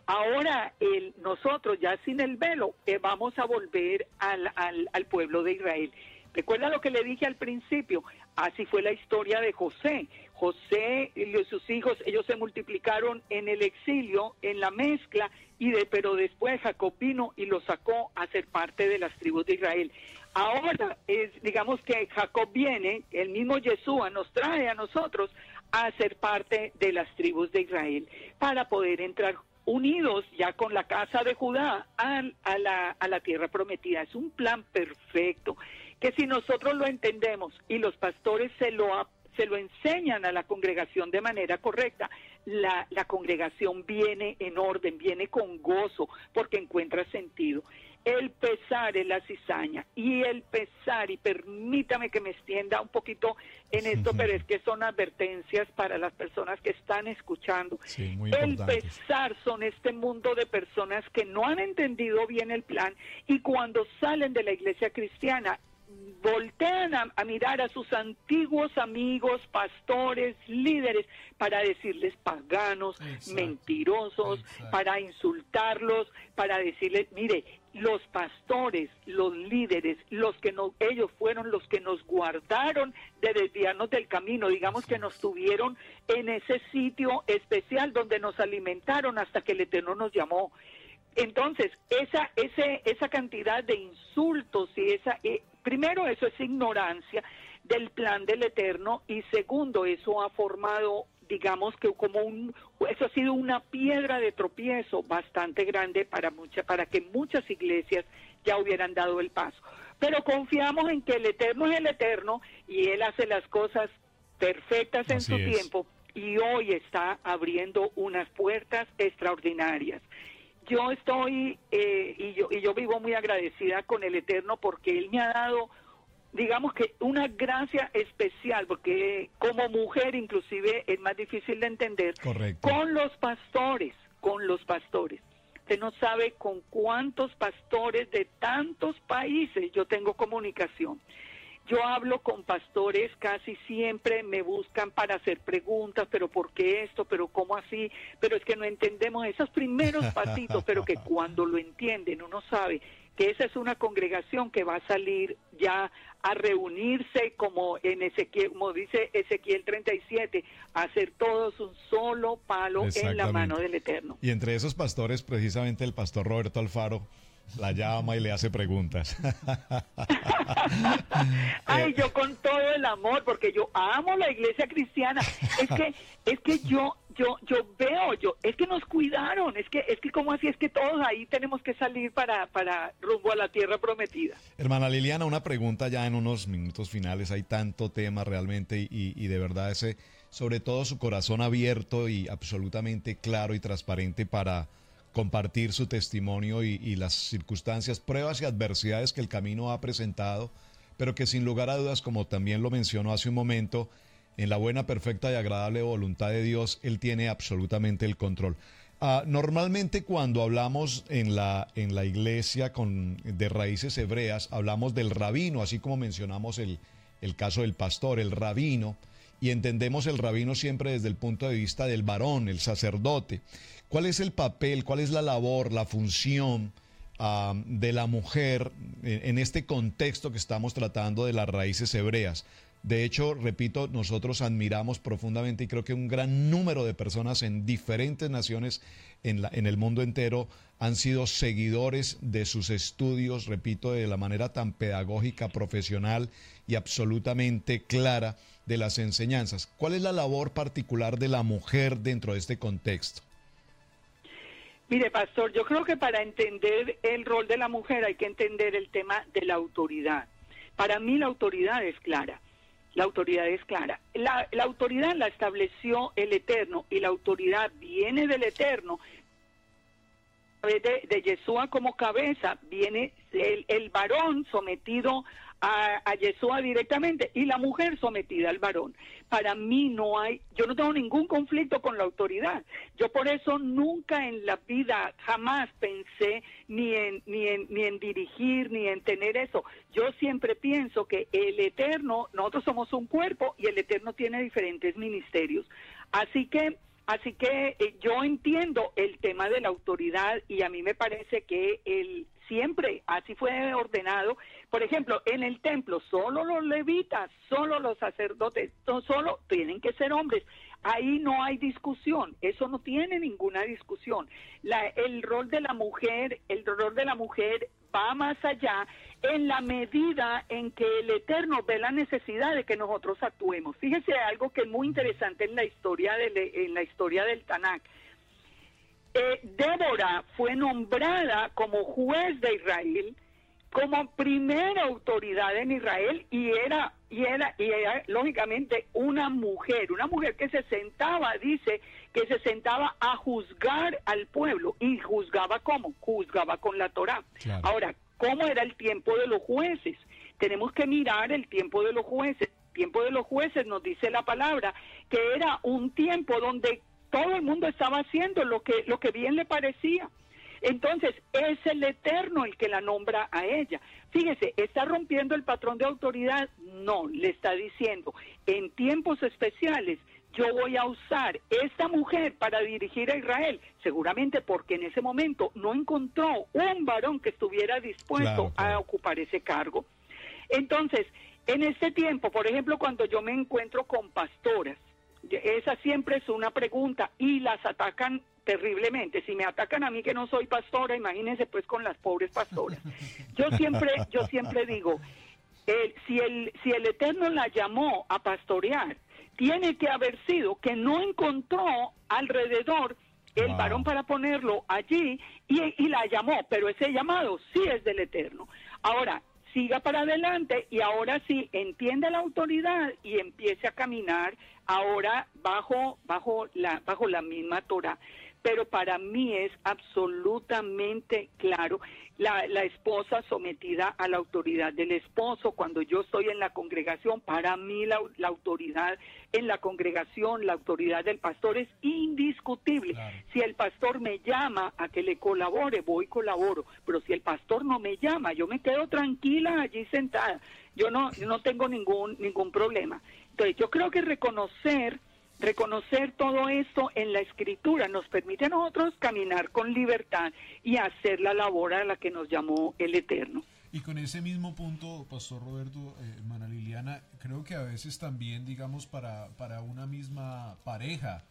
Ahora el, nosotros ya sin el velo eh, vamos a volver al, al, al pueblo de Israel. Recuerda lo que le dije al principio, así fue la historia de José. José y sus hijos, ellos se multiplicaron en el exilio, en la mezcla, y de, pero después Jacob vino y los sacó a ser parte de las tribus de Israel. Ahora, es, digamos que Jacob viene, el mismo Yeshua nos trae a nosotros a ser parte de las tribus de Israel para poder entrar unidos ya con la casa de Judá a, la, a la tierra prometida. Es un plan perfecto que si nosotros lo entendemos y los pastores se lo, se lo enseñan a la congregación de manera correcta, la, la congregación viene en orden, viene con gozo, porque encuentra sentido. El pesar es la cizaña. Y el pesar, y permítame que me extienda un poquito en esto, pero es que son advertencias para las personas que están escuchando. el pesar son este mundo de personas que no han entendido bien el plan y cuando salen de la iglesia cristiana voltean a, mirar a sus antiguos amigos, pastores, líderes, para decirles paganos, mentirosos, para insultarlos, para decirles, mire, los pastores, los líderes, los que nos, ellos fueron los que nos guardaron de desviarnos del camino, digamos que nos tuvieron en ese sitio especial donde nos alimentaron hasta que el Eterno nos llamó. Entonces, esa, ese, esa cantidad de insultos y esa, eh, primero eso es ignorancia del plan del Eterno y segundo eso ha formado digamos que como un eso ha sido una piedra de tropiezo bastante grande para mucha, para que muchas iglesias ya hubieran dado el paso. Pero confiamos en que el Eterno es el Eterno y él hace las cosas perfectas en su tiempo y hoy está abriendo unas puertas extraordinarias yo estoy eh, y yo y yo vivo muy agradecida con el Eterno porque él me ha dado digamos que una gracia especial porque como mujer inclusive es más difícil de entender con los pastores con los pastores. Usted no sabe con cuántos pastores de tantos países yo tengo comunicación yo hablo con pastores casi siempre, me buscan para hacer preguntas, pero ¿por qué esto? ¿Pero cómo así? Pero es que no entendemos esos primeros pasitos, pero que cuando lo entienden uno sabe que esa es una congregación que va a salir ya a reunirse como en Ezequiel, como dice Ezequiel 37, a hacer todos un solo palo en la mano del Eterno. Y entre esos pastores, precisamente el pastor Roberto Alfaro, la llama y le hace preguntas. Ay, yo con todo el amor, porque yo amo la iglesia cristiana. Es que, es que yo, yo, yo veo, yo, es que nos cuidaron, es que, es que como así es que todos ahí tenemos que salir para, para rumbo a la tierra prometida. Hermana Liliana, una pregunta ya en unos minutos finales. Hay tanto tema realmente y, y de verdad ese, sobre todo su corazón abierto y absolutamente claro y transparente para compartir su testimonio y, las circunstancias, pruebas y adversidades que el camino ha presentado, pero que sin lugar a dudas, como también lo mencionó hace un momento, en la buena, perfecta y agradable voluntad de Dios, Él tiene absolutamente el control. Ah, normalmente cuando hablamos en la, en la iglesia con, de raíces hebreas, hablamos del rabino, así como mencionamos el, el caso del pastor, el rabino, y entendemos el rabino siempre desde el punto de vista del varón, el sacerdote. ¿Cuál es el papel, cuál es la labor, la función ah, de la mujer en, este contexto que estamos tratando de las raíces hebreas? De hecho, repito, nosotros admiramos profundamente y creo que un gran número de personas en diferentes naciones en, el mundo entero han sido seguidores de sus estudios, repito, de la manera tan pedagógica, profesional y absolutamente clara de las enseñanzas. ¿Cuál es la labor particular de la mujer dentro de este contexto? Mire, pastor, yo creo que para entender el rol de la mujer hay que entender el tema de la autoridad. Para mí la autoridad es clara. La autoridad es clara. La, autoridad la estableció el Eterno y la autoridad viene del Eterno. De, de Yeshua como cabeza viene el, el varón sometido a, a Yeshua directamente y la mujer sometida al varón. Para mí no hay, yo no tengo ningún conflicto con la autoridad. Yo por eso nunca en la vida jamás pensé ni en, ni en, ni en dirigir, ni en tener eso. Yo siempre pienso que el Eterno, nosotros somos un cuerpo y el Eterno tiene diferentes ministerios. Así que Así que eh, yo entiendo el tema de la autoridad y a mí me parece que el siempre así fue ordenado. Por ejemplo, en el templo solo los levitas, solo los sacerdotes, solo tienen que ser hombres. Ahí no hay discusión, eso no tiene ninguna discusión. La, el rol de la mujer, el rol de la mujer va más allá en la medida en que el Eterno ve la necesidad de que nosotros actuemos. Fíjese algo que es muy interesante en la historia, de, en la historia del Tanakh eh, Débora fue nombrada como juez de Israel, como primera autoridad en Israel y era y era, y era lógicamente una mujer, una mujer que se sentaba, dice, que se sentaba a juzgar al pueblo. ¿Y juzgaba cómo? Juzgaba con la Torah. Ahora, ¿cómo era el tiempo de los jueces? Tenemos que mirar el tiempo de los jueces. El tiempo de los jueces nos dice la palabra que era un tiempo donde todo el mundo estaba haciendo lo que, lo que bien le parecía. Entonces, es el Eterno el que la nombra a ella. Fíjese, ¿está rompiendo el patrón de autoridad? No, le está diciendo, en tiempos especiales yo voy a usar esta mujer para dirigir a Israel, seguramente porque en ese momento no encontró un varón que estuviera dispuesto a ocupar ese cargo. Entonces, en este tiempo, por ejemplo, cuando yo me encuentro con pastoras, esa siempre es una pregunta y las atacan terriblemente. Si me atacan a mí que no soy pastora, imagínense pues con las pobres pastoras. Yo siempre, yo siempre digo, si el si el Eterno la llamó a pastorear, tiene que haber sido que no encontró alrededor el varón para ponerlo allí y, y la llamó, pero ese llamado sí es del Eterno. Ahora, siga para adelante y ahora sí entienda la autoridad y empiece a caminar ahora bajo bajo la bajo la misma Torah pero para mí es absolutamente claro la, la, esposa sometida a la autoridad del esposo. Cuando yo estoy en la congregación, para mí la, autoridad en la congregación, la autoridad del pastor es indiscutible. Si el pastor me llama a que le colabore, voy colaboro, pero si el pastor no me llama, yo me quedo tranquila allí sentada. Yo no, no tengo ningún, ningún problema. Entonces yo creo que reconocer Reconocer todo esto en la escritura nos permite a nosotros caminar con libertad y hacer la labor a la que nos llamó el Eterno. Y con ese mismo punto, Pastor Roberto, eh, Liliana, creo que a veces también, digamos, para, para una misma pareja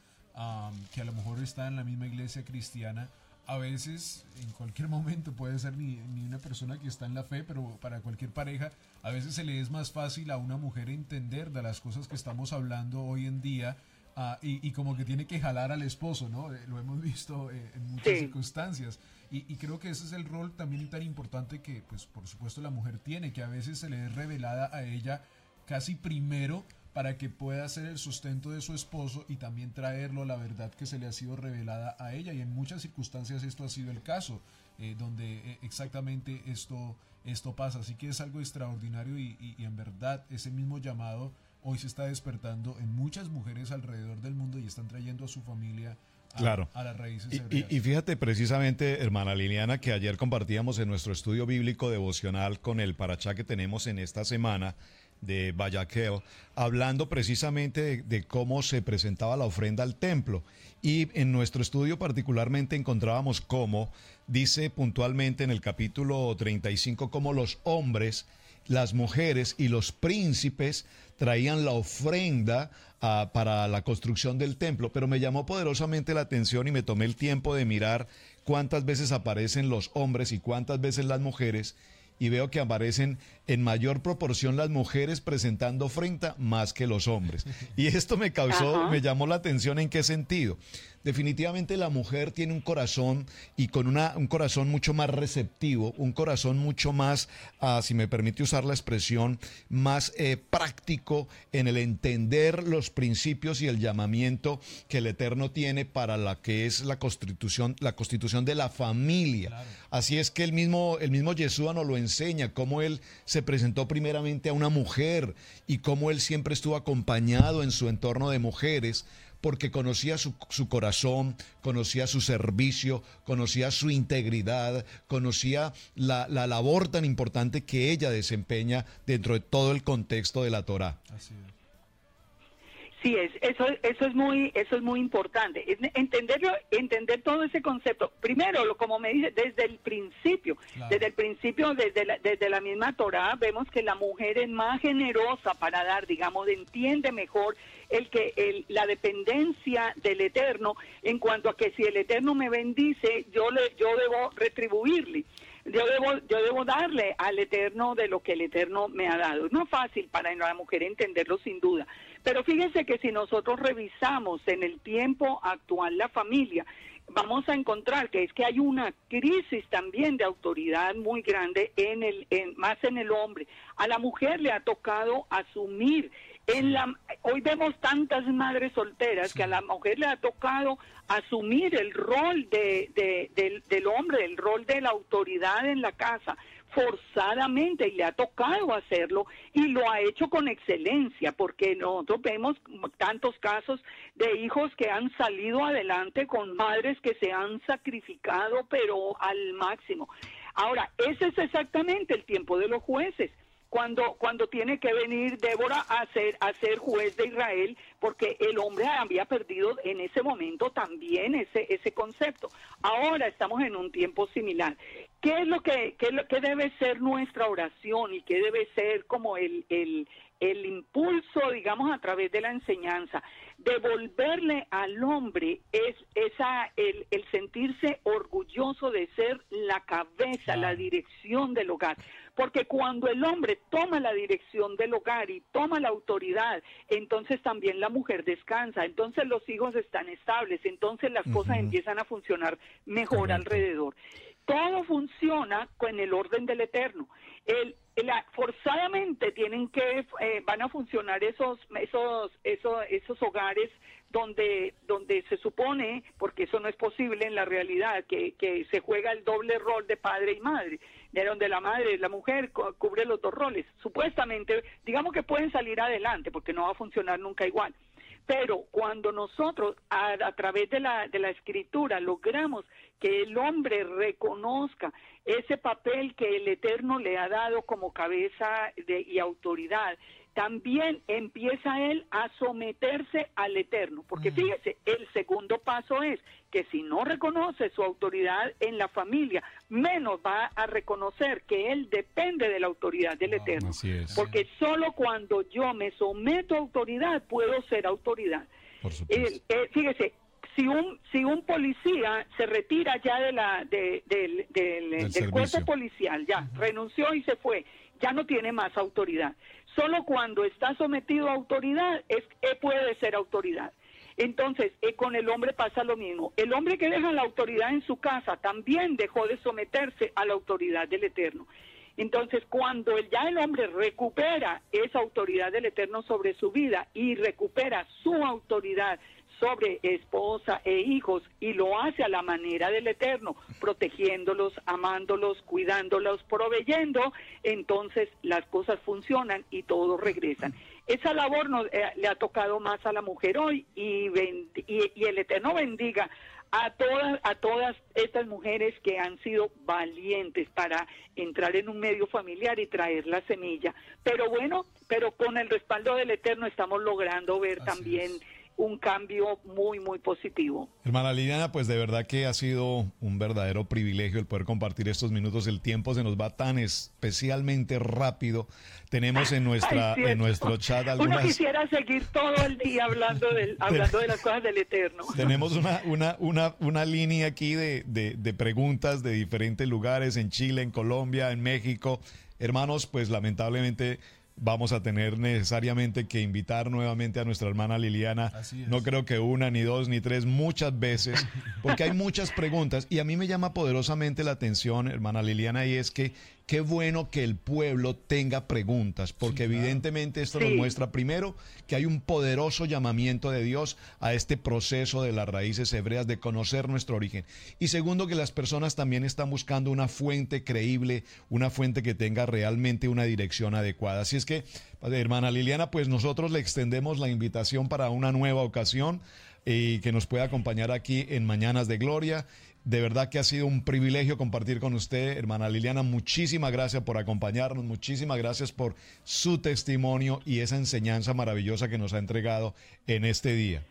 que a lo mejor está en la misma iglesia cristiana, a veces, en cualquier momento, puede ser ni, ni, una persona que está en la fe, pero para cualquier pareja, a veces se le es más fácil a una mujer entender de las cosas que estamos hablando hoy en día Ah, y, como que tiene que jalar al esposo, ¿no? Eh, lo hemos visto eh, en muchas circunstancias. Y, creo que ese es el rol también tan importante que, pues, por supuesto, la mujer tiene, que a veces se le es revelada a ella casi primero para que pueda ser el sustento de su esposo y también traerlo la verdad que se le ha sido revelada a ella. Y en muchas circunstancias esto ha sido el caso, eh, donde exactamente esto, esto pasa. Así que es algo extraordinario y, y en verdad ese mismo llamado hoy se está despertando en muchas mujeres alrededor del mundo y están trayendo a su familia a, las raíces y, y, fíjate precisamente, hermana Liliana, que ayer compartíamos en nuestro estudio bíblico devocional con el parachá que tenemos en esta semana de Bayaqueo, hablando precisamente de, cómo se presentaba la ofrenda al templo. Y en nuestro estudio particularmente encontrábamos cómo, dice puntualmente en el capítulo 35, cómo los hombres las mujeres y los príncipes traían la ofrenda ah, para la construcción del templo, pero me llamó poderosamente la atención y me tomé el tiempo de mirar cuántas veces aparecen los hombres y cuántas veces las mujeres y veo que aparecen en mayor proporción las mujeres presentando ofrenda más que los hombres. Y esto me causó, me llamó la atención en qué sentido definitivamente la mujer tiene un corazón y con una, un corazón mucho más receptivo, un corazón mucho más, ah, si me permite usar la expresión, más eh, práctico en el entender los principios y el llamamiento que el Eterno tiene para la que es la constitución, la constitución de la familia. Así es que el mismo, el mismo Yeshua nos lo enseña, cómo él se presentó primeramente a una mujer y cómo él siempre estuvo acompañado en su entorno de mujeres porque conocía su, su, corazón, conocía su servicio, conocía su integridad, conocía la, la, labor tan importante que ella desempeña dentro de todo el contexto de la Torah. Sí, es, eso, eso es muy, eso es muy importante. Entenderlo, entender todo ese concepto. Primero, lo, como me dice, desde el principio, desde el principio, desde la, desde la misma Torah, vemos que la mujer es más generosa para dar, digamos, entiende mejor el que el, la dependencia del Eterno en cuanto a que si el Eterno me bendice, yo le, yo debo retribuirle yo debo, yo debo darle al Eterno de lo que el Eterno me ha dado. No es fácil para la mujer entenderlo sin duda, pero fíjense que si nosotros revisamos en el tiempo actual la familia, vamos a encontrar que es que hay una crisis también de autoridad muy grande en el en, más en el hombre. A la mujer le ha tocado asumir en la hoy vemos tantas madres solteras que a la mujer le ha tocado asumir el rol de, de, del, del hombre, el rol de la autoridad en la casa forzadamente y le ha tocado hacerlo y lo ha hecho con excelencia porque nosotros vemos tantos casos de hijos que han salido adelante con madres que se han sacrificado pero al máximo. Ahora, ese es exactamente el tiempo de los jueces cuando, cuando tiene que venir Débora a ser, a ser juez de Israel, porque el hombre había perdido en ese momento también ese, ese concepto. Ahora estamos en un tiempo similar. ¿Qué es lo que, qué, qué debe ser nuestra oración y qué debe ser como el, el, el impulso, digamos, a través de la enseñanza? Devolverle al hombre es esa, el, el sentirse orgulloso de ser la cabeza, la dirección del hogar porque cuando el hombre toma la dirección del hogar y toma la autoridad, entonces también la mujer descansa, entonces los hijos están estables, entonces las cosas empiezan a funcionar mejor alrededor. Todo funciona con el orden del eterno. El, forzadamente tienen que eh, van a funcionar esos esos esos esos hogares donde donde se supone porque eso no es posible en la realidad que, que se juega el doble rol de padre y madre de donde la madre, la mujer cubre los dos roles. Supuestamente, digamos que pueden salir adelante porque no va a funcionar nunca igual. Pero cuando nosotros a, través de la, de la escritura logramos que el hombre reconozca ese papel que el Eterno le ha dado como cabeza de, y autoridad también empieza él a someterse al Eterno. Porque fíjese, el segundo paso es que si no reconoce su autoridad en la familia, menos va a reconocer que él depende de la autoridad del Eterno. Porque solo cuando yo me someto a autoridad puedo ser autoridad. Eh, fíjese, si un si un policía se retira ya de la del, del, cuerpo policial ya renunció y se fue ya no tiene más autoridad Solo cuando está sometido a autoridad es puede ser autoridad. Entonces, eh, con el hombre pasa lo mismo. El hombre que deja la autoridad en su casa también dejó de someterse a la autoridad del Eterno. Entonces, cuando ya el hombre recupera esa autoridad del Eterno sobre su vida y recupera su autoridad sobre esposa e hijos y lo hace a la manera del Eterno, protegiéndolos, amándolos, cuidándolos, proveyendo, entonces las cosas funcionan y todos regresan. Esa labor eh, le ha tocado más a la mujer hoy y, y, el Eterno bendiga a todas a todas estas mujeres que han sido valientes para entrar en un medio familiar y traer la semilla. Pero bueno, pero con el respaldo del Eterno estamos logrando ver también un cambio muy, muy positivo. Hermana Liliana, pues de verdad que ha sido un verdadero privilegio el poder compartir estos minutos. El tiempo se nos va tan especialmente rápido. Tenemos en nuestra en nuestro chat algunas... Uno quisiera seguir todo el día hablando, del, hablando de las cosas del Eterno. Tenemos una, una, una, una línea aquí de, de, de preguntas de diferentes lugares, en Chile, en Colombia, en México. Hermanos, pues lamentablemente vamos a tener necesariamente que invitar nuevamente a nuestra hermana Liliana. No creo que una, ni dos, ni tres, muchas veces, porque hay muchas preguntas y a mí me llama poderosamente la atención, hermana Liliana, y es que qué bueno que el pueblo tenga preguntas, porque evidentemente esto nos muestra primero que hay un poderoso llamamiento de Dios a este proceso de las raíces hebreas de conocer nuestro origen. Y segundo, que las personas también están buscando una fuente creíble, una fuente que tenga realmente una dirección adecuada. Así es que, hermana Liliana, pues nosotros le extendemos la invitación para una nueva ocasión y que nos pueda acompañar aquí en Mañanas de Gloria. De verdad que ha sido un privilegio compartir con usted, hermana Liliana. Muchísimas gracias por acompañarnos, muchísimas gracias por su testimonio y esa enseñanza maravillosa que nos ha entregado en este día.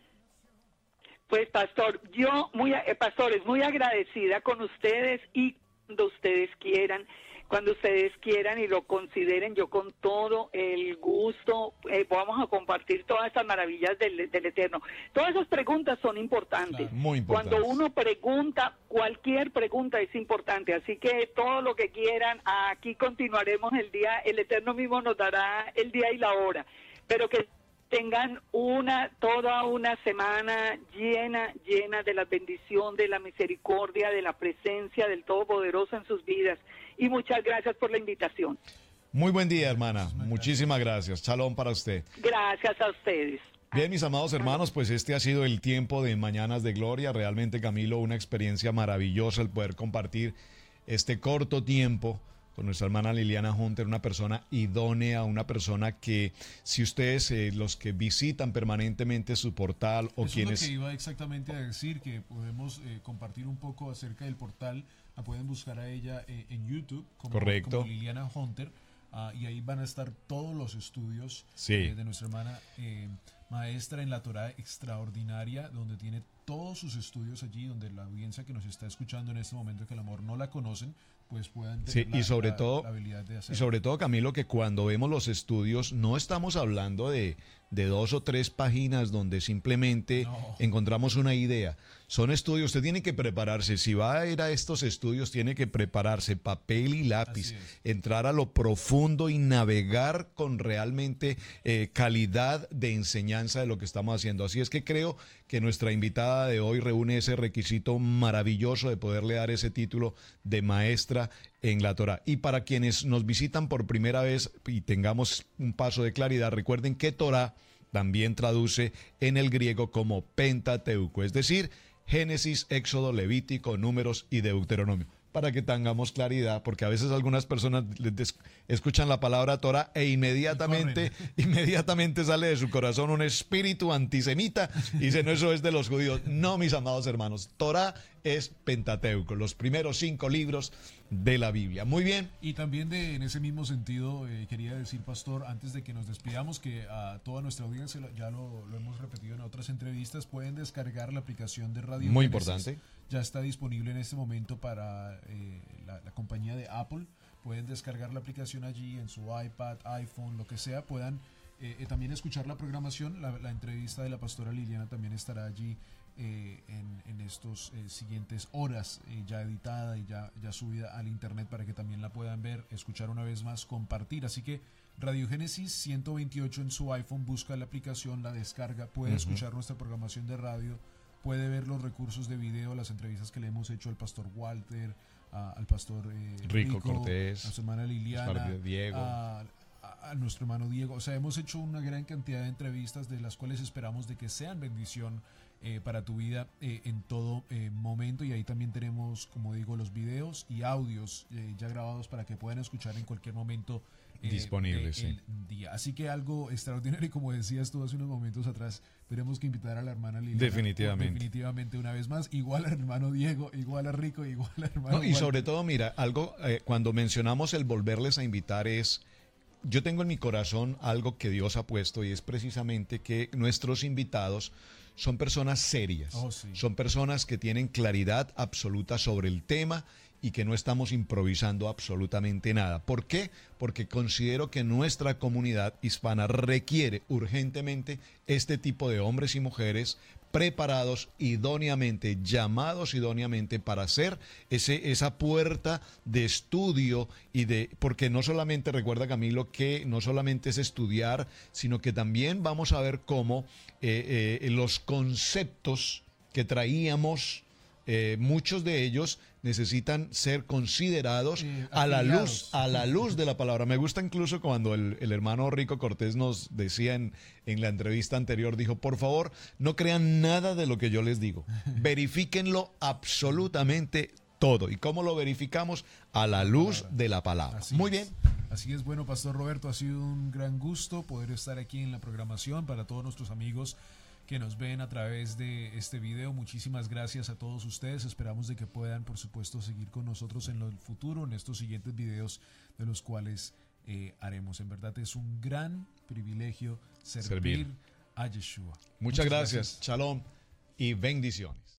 Pues pastor, yo muy eh, pastores muy agradecida con ustedes y cuando ustedes quieran cuando ustedes quieran y lo consideren, yo con todo el gusto eh, vamos a compartir todas estas maravillas del, Eterno. Todas esas preguntas son importantes. muy importantes. Cuando uno pregunta, cualquier pregunta es importante, así que todo lo que quieran, aquí continuaremos el día, el Eterno mismo nos dará el día y la hora, pero que tengan una, toda una semana llena, llena de la bendición, de la misericordia, de la presencia del Todopoderoso en sus vidas. Y muchas gracias por la invitación. Muy buen día, hermana. Muchísimas gracias. Shalom para usted. Gracias a ustedes. Bien, mis amados hermanos, pues este ha sido el tiempo de Mañanas de Gloria. Realmente, Camilo, una experiencia maravillosa el poder compartir este corto tiempo con nuestra hermana Liliana Hunter, una persona idónea, una persona que si ustedes, eh, los que visitan permanentemente su portal o Eso quienes... Es lo que iba exactamente a decir, que podemos eh, compartir un poco acerca del portal, la pueden buscar a ella eh, en YouTube como, Correcto. como Liliana Hunter, ah, y ahí van a estar todos los estudios Sí. eh, de nuestra hermana eh, maestra en la Torah extraordinaria, donde tiene todos sus estudios allí, donde la audiencia que nos está escuchando en este momento que el amor no la conocen, pues puedan Sí, tener y la- sobre la- todo- la habilidad de Y hacerlo. sobre todo, Camilo, que cuando vemos los estudios no estamos hablando de, de dos o tres páginas donde simplemente No. encontramos una idea. Son estudios, usted tiene que prepararse. Si va a ir a estos estudios, tiene que prepararse papel y lápiz, entrar a lo profundo y navegar con realmente eh, calidad de enseñanza de lo que estamos haciendo. Así es que creo que nuestra invitada de hoy reúne ese requisito maravilloso de poderle dar ese título de maestra en la Torah. Y para quienes nos visitan por primera vez y tengamos un paso de claridad, recuerden que Torah también traduce en el griego como Pentateuco, es decir, Génesis, Éxodo, Levítico, Números y Deuteronomio. Para que tengamos claridad, porque a veces algunas personas les des- escuchan la palabra Torah e inmediatamente, inmediatamente sale de su corazón un espíritu antisemita y dicen, no, eso es de los judíos. No, mis amados hermanos, Torah es Pentateuco, los primeros cinco libros de la Biblia. Muy bien, Y también de, en ese mismo sentido, eh, quería decir, Pastor, antes de que nos despidamos, que a toda nuestra audiencia, ya lo, lo hemos repetido en otras entrevistas, pueden descargar la aplicación de Radio Muy Génesis. importante. Ya está disponible en este momento para eh, la, la compañía de Apple. Pueden descargar la aplicación allí en su iPad, iPhone, lo que sea. Puedan eh, eh, también escuchar la programación. La, la entrevista de la pastora Liliana también estará allí eh, en, en estos eh, siguientes horas, eh, ya editada y ya, ya subida al internet para que también la puedan ver, escuchar una vez más, compartir. Así que Radio Génesis 128 en su iPhone, busca la aplicación, la descarga, puede escuchar nuestra programación de radio, puede ver los recursos de video, las entrevistas que le hemos hecho al pastor Walter, a- al pastor eh, Rico Cortés, a su hermana Liliana, pastor Diego. a, a- a nuestro hermano Diego. O sea, hemos hecho una gran cantidad de entrevistas de las cuales esperamos de que sean bendición eh, para tu vida eh, en todo eh, momento y ahí también tenemos, como digo, los videos y audios eh, ya grabados para que puedan escuchar en cualquier momento. Eh, Disponibles, de sí. día. Así que algo extraordinario y como decías tú hace unos momentos atrás, tenemos que invitar a la hermana Liliana. Definitivamente. Definitivamente una vez más, igual al hermano Diego, igual a Rico, igual al hermano No, y sobre todo, mira, algo, eh, cuando mencionamos el volverles a invitar es, yo tengo en mi corazón algo que Dios ha puesto y es precisamente que nuestros invitados son personas serias, Oh, sí. son personas que tienen claridad absoluta sobre el tema y que no estamos improvisando absolutamente nada. ¿Por qué? Porque considero que nuestra comunidad hispana requiere urgentemente este tipo de hombres y mujeres preparados idóneamente, llamados idóneamente para hacer ese, esa puerta de estudio y de, porque no solamente recuerda Camilo que no solamente es estudiar, sino que también vamos a ver cómo eh, eh, los conceptos que traíamos, eh, muchos de ellos necesitan ser considerados Eh, a la luz, a la luz de la palabra. Me gusta incluso cuando el, el hermano Rico Cortés nos decía en, en la entrevista anterior, dijo, por favor, no crean nada de lo que yo les digo. Verifíquenlo absolutamente todo. ¿Y cómo lo verificamos? A la luz de la palabra. Así Muy es. bien. Así es, bueno, Pastor Roberto, ha sido un gran gusto poder estar aquí en la programación para todos nuestros amigos que nos ven a través de este video. Muchísimas gracias a todos ustedes. Esperamos de que puedan, por supuesto, seguir con nosotros en el futuro, en estos siguientes videos de los cuales eh, haremos. En verdad es un gran privilegio servir, Servir. a Yeshua. Muchas gracias. Shalom y bendiciones.